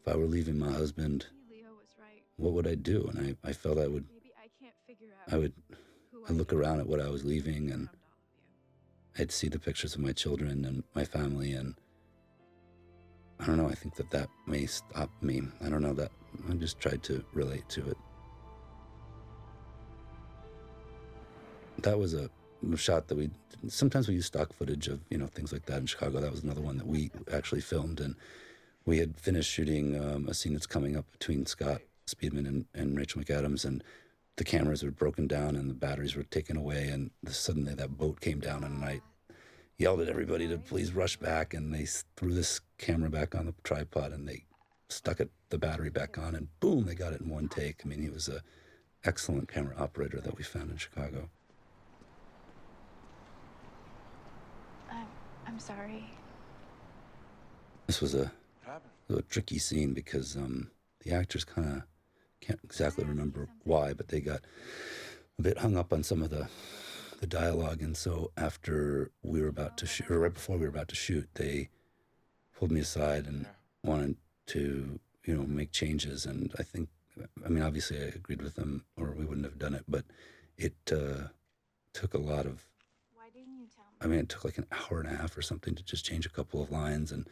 if I were leaving my husband, what would I do? And I, I felt I would, I would, I'd look around at what I was leaving and I'd see the pictures of my children and my family and I don't know. I think that that may stop me. I don't know that. I just tried to relate to it. That was a shot that we. Sometimes we use stock footage of you know things like that in Chicago. That was another one that we actually filmed, and we had finished shooting um, a scene that's coming up between Scott Speedman and, and Rachel McAdams, and the cameras were broken down and the batteries were taken away, and suddenly that boat came down, and I yelled at everybody to please rush back, and they threw this camera back on the tripod, and they stuck it the battery back on, and boom, they got it in one take. I mean, he was a excellent camera operator that we found in Chicago. I'm, I'm sorry. This was a, a tricky scene because um, the actors kind of can't exactly remember why, but they got a bit hung up on some of the the dialogue, and so after we were about to shoot, or right before we were about to shoot, they pulled me aside and wanted to, you know, make changes. And I think, I mean, obviously, I agreed with them, or we wouldn't have done it. But it uh, took a lot of Why didn't you tell me? I mean, it took like an hour and a half or something to just change a couple of lines. And,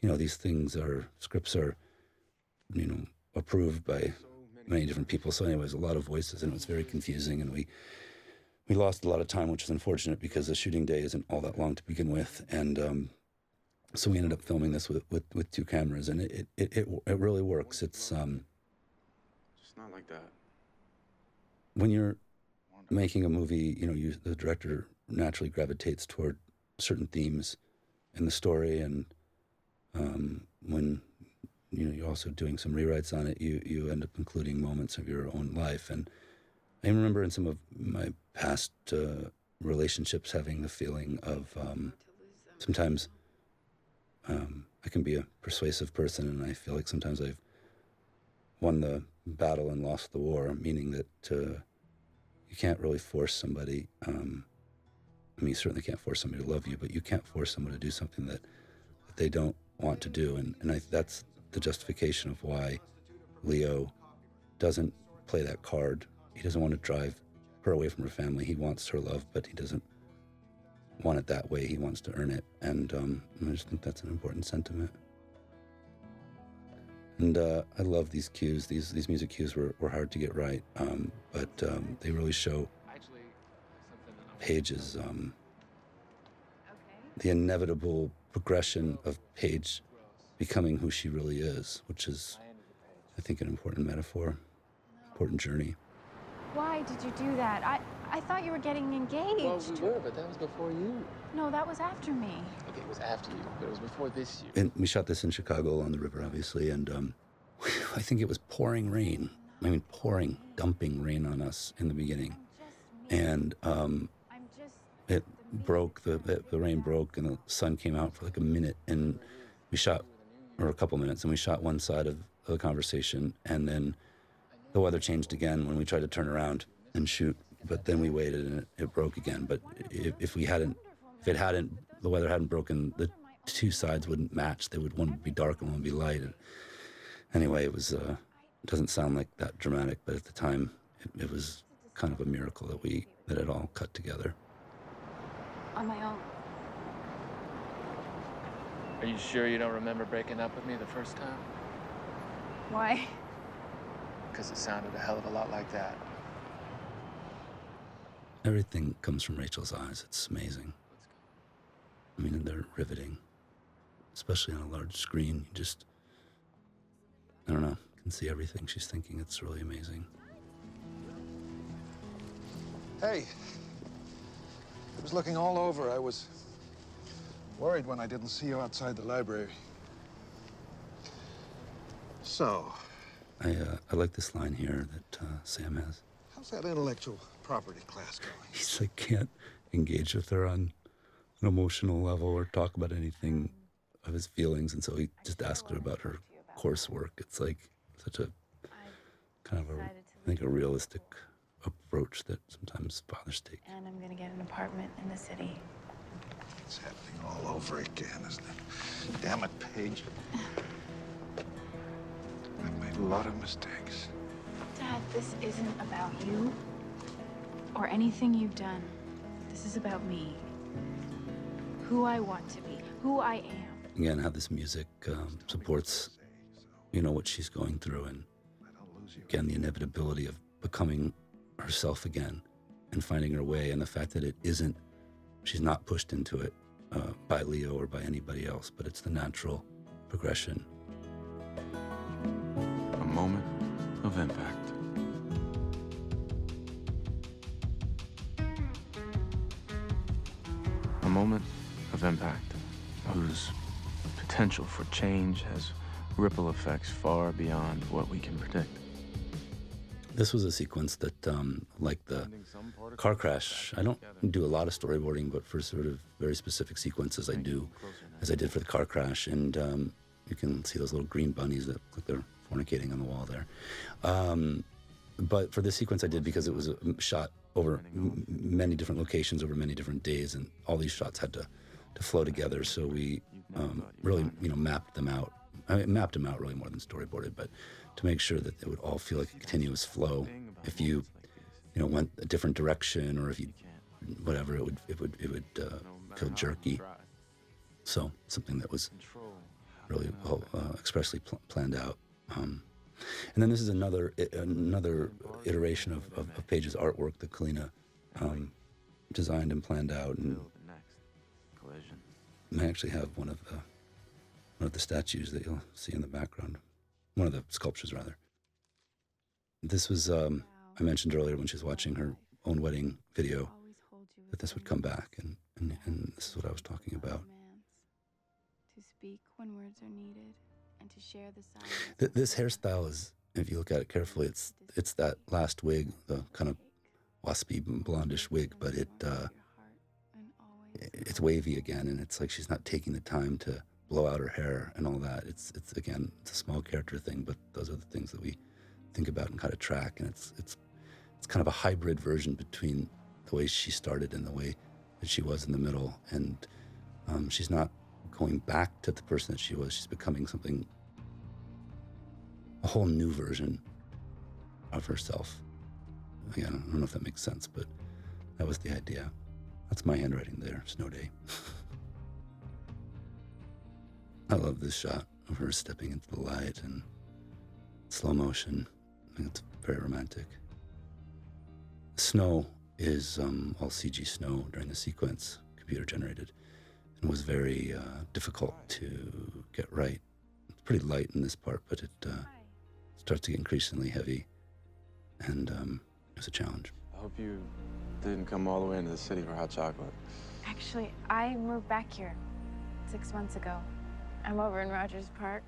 you know, these things are, scripts are, you know, approved by many different people. So, anyways, a lot of voices, and it was very confusing. And we, we lost a lot of time, which is unfortunate because the shooting day isn't all that long to begin with. And, um, so we ended up filming this with, with, with two cameras, and it, it, it, it really works. It's, um, Just not like that. when you're making a movie, you know, you, the director naturally gravitates toward certain themes in the story, and um, when you know you're also doing some rewrites on it, you you end up including moments of your own life. And I remember in some of my past uh, relationships having the feeling of um, sometimes um, I can be a persuasive person, and I feel like sometimes I've won the battle and lost the war, meaning that uh, you can't really force somebody. Um, I mean, you certainly can't force somebody to love you, but you can't force someone to do something that, that they don't want to do. And, and I, that's the justification of why Leo doesn't play that card. He doesn't want to drive her away from her family. He wants her love, but he doesn't want it that way. He wants to earn it. And um, I just think that's an important sentiment. And uh, I love these cues. These these music cues were, were hard to get right, um, but um, they really show Paige's um, the inevitable progression of Paige becoming who she really is, which is, I think, an important metaphor, important journey. Why did you do that? I I thought you were getting engaged. Well, we were, but that was before you. No, that was after me. Okay, it was after you, but it was before this year. And we shot this in Chicago on the river, obviously, and um, I think it was pouring rain. I mean, pouring, dumping rain on us in the beginning, and um, it broke. The, the the rain broke, and the sun came out for like a minute, and we shot, or a couple minutes, and we shot one side of the conversation, and then the weather changed again when we tried to turn around and shoot. But then we waited, and it, it broke again. But if, if we hadn't, if it hadn't, the weather hadn't broken, the two sides wouldn't match. They would one would be dark and one would be light. And anyway, it was. Uh, it doesn't sound like that dramatic, but at the time, it, it was kind of a miracle that we that it all cut together. On my own. Are you sure you don't remember breaking up with me the first time? Why? Because it sounded a hell of a lot like that. Everything comes from Rachel's eyes. It's amazing. I mean, they're riveting, especially on a large screen. You just, I don't know, can see everything she's thinking. It's really amazing. Hey, I was looking all over. I was worried when I didn't see you outside the library. So, I uh, I like this line here that uh, Sam has. how's that intellectual property class going? He's like can't engage with her on an emotional level or talk about anything of his feelings, and so he just asks her about her coursework. It's like such a kind of a I think a realistic approach that sometimes fathers take. And I'm gonna get an apartment in the city. It's happening all over again, isn't it? Damn it, Paige. I've made a lot of mistakes. Dad, this isn't about you or anything you've done. This is about me. Who I want to be, who I am. Again, how this music um, supports, you know, what she's going through, and again, the inevitability of becoming herself again and finding her way, and the fact that it isn't, she's not pushed into it uh, by Leo or by anybody else, but it's the natural progression. A moment of impact. A moment of impact whose potential for change has ripple effects far beyond what we can predict. This was a sequence that, um, like the car crash, I don't do a lot of storyboarding, but for sort of very specific sequences, I do, as I did for the car crash. And um, you can see those little green bunnies that look like they're fornicating on the wall there. Um, but for this sequence, I did because it was shot over m- many different locations over many different days, and all these shots had to, to flow together. So we um, really, you know, mapped them out. I mean, mapped them out really more than storyboarded, but to make sure that it would all feel like a continuous flow. If you, you know, went a different direction, or if you whatever, it would it would it would uh, feel jerky. So something that was really well, uh, expressly pl- planned out. Um, and then this is another another iteration of, of, of Paige's artwork that Kalina um, designed and planned out, and I actually have one of the one of the statues that you'll see in the background, one of the sculptures rather. This was um, I mentioned earlier when she was watching her own wedding video that this would come back, and, and, and this is what I was talking about. To speak when words are needed and to share the silence. Th- this hairstyle is, if you look at it carefully, it's it's that last wig, the kind of waspy blondish wig, but it uh, it's wavy again, and it's like she's not taking the time to blow out her hair and all that. It's it's again it's a small character thing, but those are the things that we think about and kind of track, and it's it's it's kind of a hybrid version between the way she started and the way that she was in the middle, and um, she's not going back to the person that she was. She's becoming something a whole new version of herself. Again, I don't know if that makes sense, but that was the idea. That's my handwriting there, Snow Day. I love this shot of her stepping into the light and slow motion. I think it's very romantic. Snow is um, all CG snow during the sequence, computer generated, and was very uh, difficult to get right. It's pretty light in this part, but it uh, starts to get increasingly heavy, and um, it was a challenge. I hope you didn't come all the way into the city for hot chocolate. Actually, I moved back here six months ago. I'm over in Rogers Park.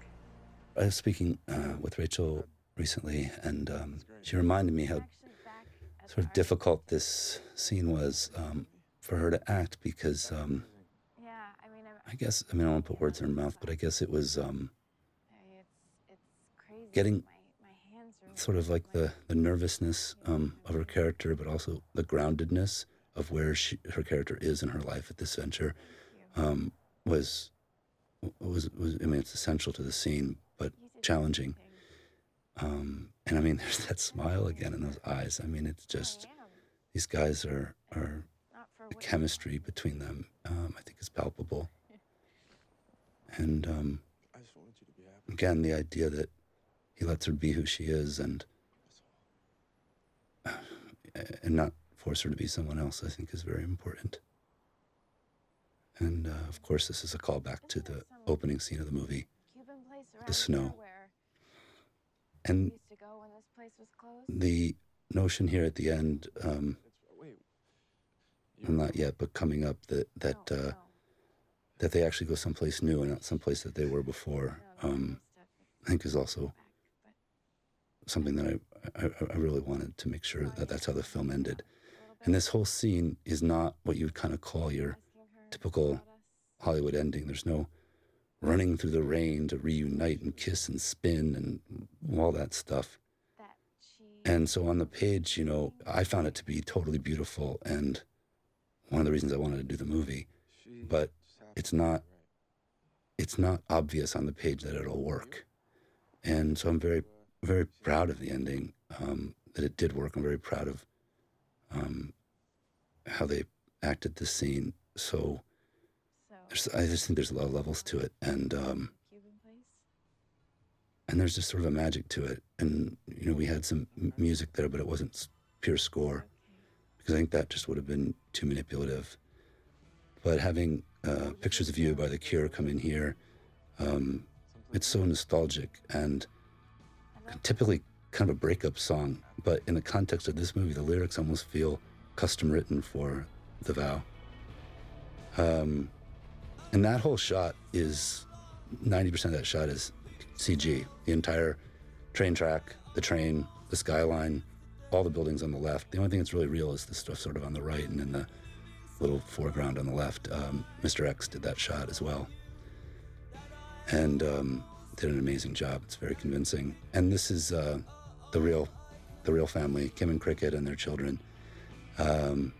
I was speaking uh, with Rachel recently, and um, she reminded me how sort of difficult this scene was um, for her to act because um, Yeah, I guess I mean I don't want to put words in her mouth, but I guess it was um, it's it's crazy. getting My, my hands sort of like the the nervousness um, of her character, but also the groundedness of where she, her character is in her life at this venture um, was was was I mean it's essential to the scene, but challenging. Um, and I mean, there's that smile again in those eyes. I mean, it's just these guys are are the chemistry between them. Um, I think is palpable. And um, again, the idea that he lets her be who she is and and not force her to be someone else, I think is very important. And uh, of course, this is a callback to the opening scene of the movie, Cuban place around the snow. And we used to go when this place was closed. the notion here at the end, um, well, not yet, but coming up that that uh, that they actually go someplace new and not someplace that they were before, um, I think is also something that I, I I really wanted to make sure that that's how the film ended. And this whole scene is not what you would kind of call your typical Hollywood ending. There's no running through the rain to reunite and kiss and spin and all that stuff. And so on the page, you know, I found it to be totally beautiful and one of the reasons I wanted to do the movie. But it's not it's not obvious on the page that it'll work. And so I'm very very proud of the ending, um, that it did work. I'm very proud of um, how they acted the scene. So there's, I just think there's a lot of levels to it, and um, and there's just sort of a magic to it. And you know, we had some music there, but it wasn't pure score because I think that just would have been too manipulative. But having uh, pictures of you by The Cure come in here, um, it's so nostalgic and typically kind of a breakup song. But in the context of this movie, the lyrics almost feel custom written for The Vow. Um, and that whole shot is 90% of that shot is CG. The entire train track, the train, the skyline, all the buildings on the left. The only thing that's really real is the stuff sort of on the right and in the little foreground on the left. Um, Mr. X did that shot as well. And um, did an amazing job. It's very convincing. And this is uh, the real, the real family, Kim and Krickitt and their children. Um,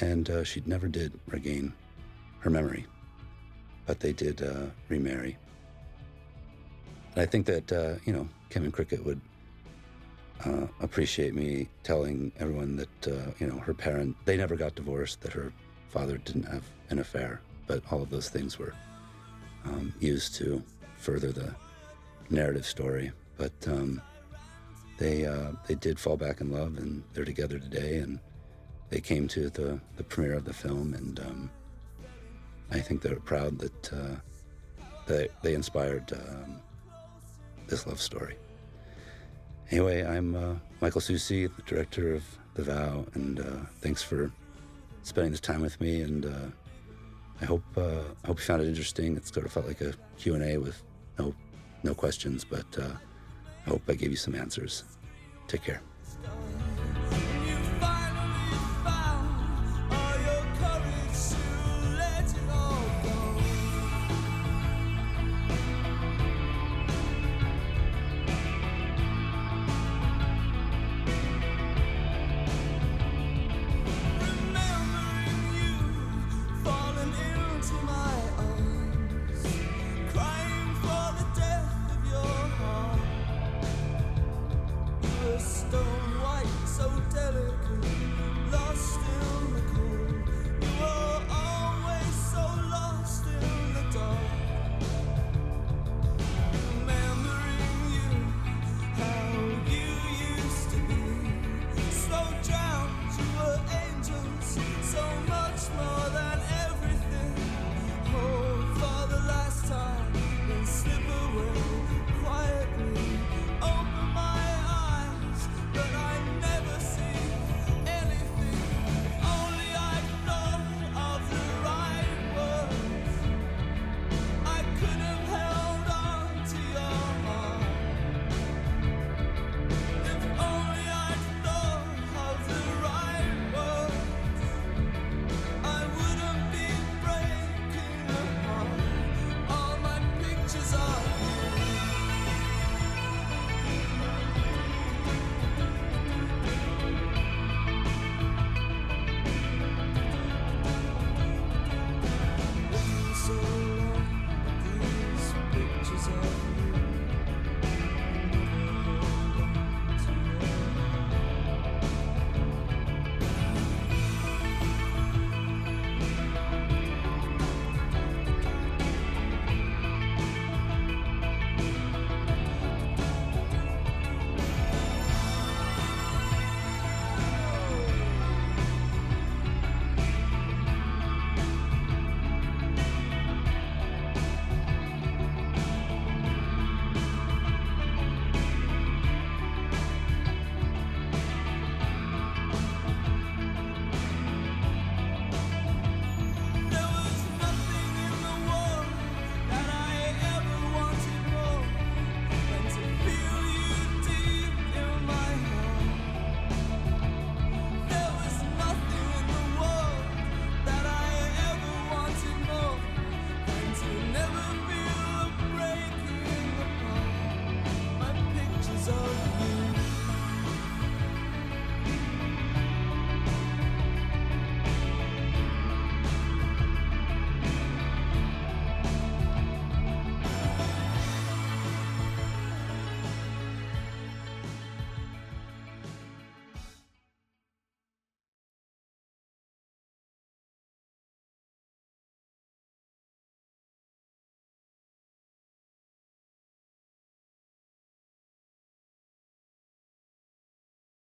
and uh, she never did regain her memory, but they did uh, remarry. And I think that uh, you know Kevin Krickitt would uh, appreciate me telling everyone that uh, you know her parent they never got divorced, that her father didn't have an affair, but all of those things were um, used to further the narrative story. But um, they uh, they did fall back in love, and they're together today, and they came to the the premiere of the film, and um, I think they're proud that uh, they they inspired um, this love story. Anyway, I'm uh, Michael Sucsy, the director of The Vow, and uh, thanks for spending this time with me. And uh, I hope uh, I hope you found it interesting. It sort of felt like a Q and A with no no questions, but uh, I hope I gave you some answers. Take care.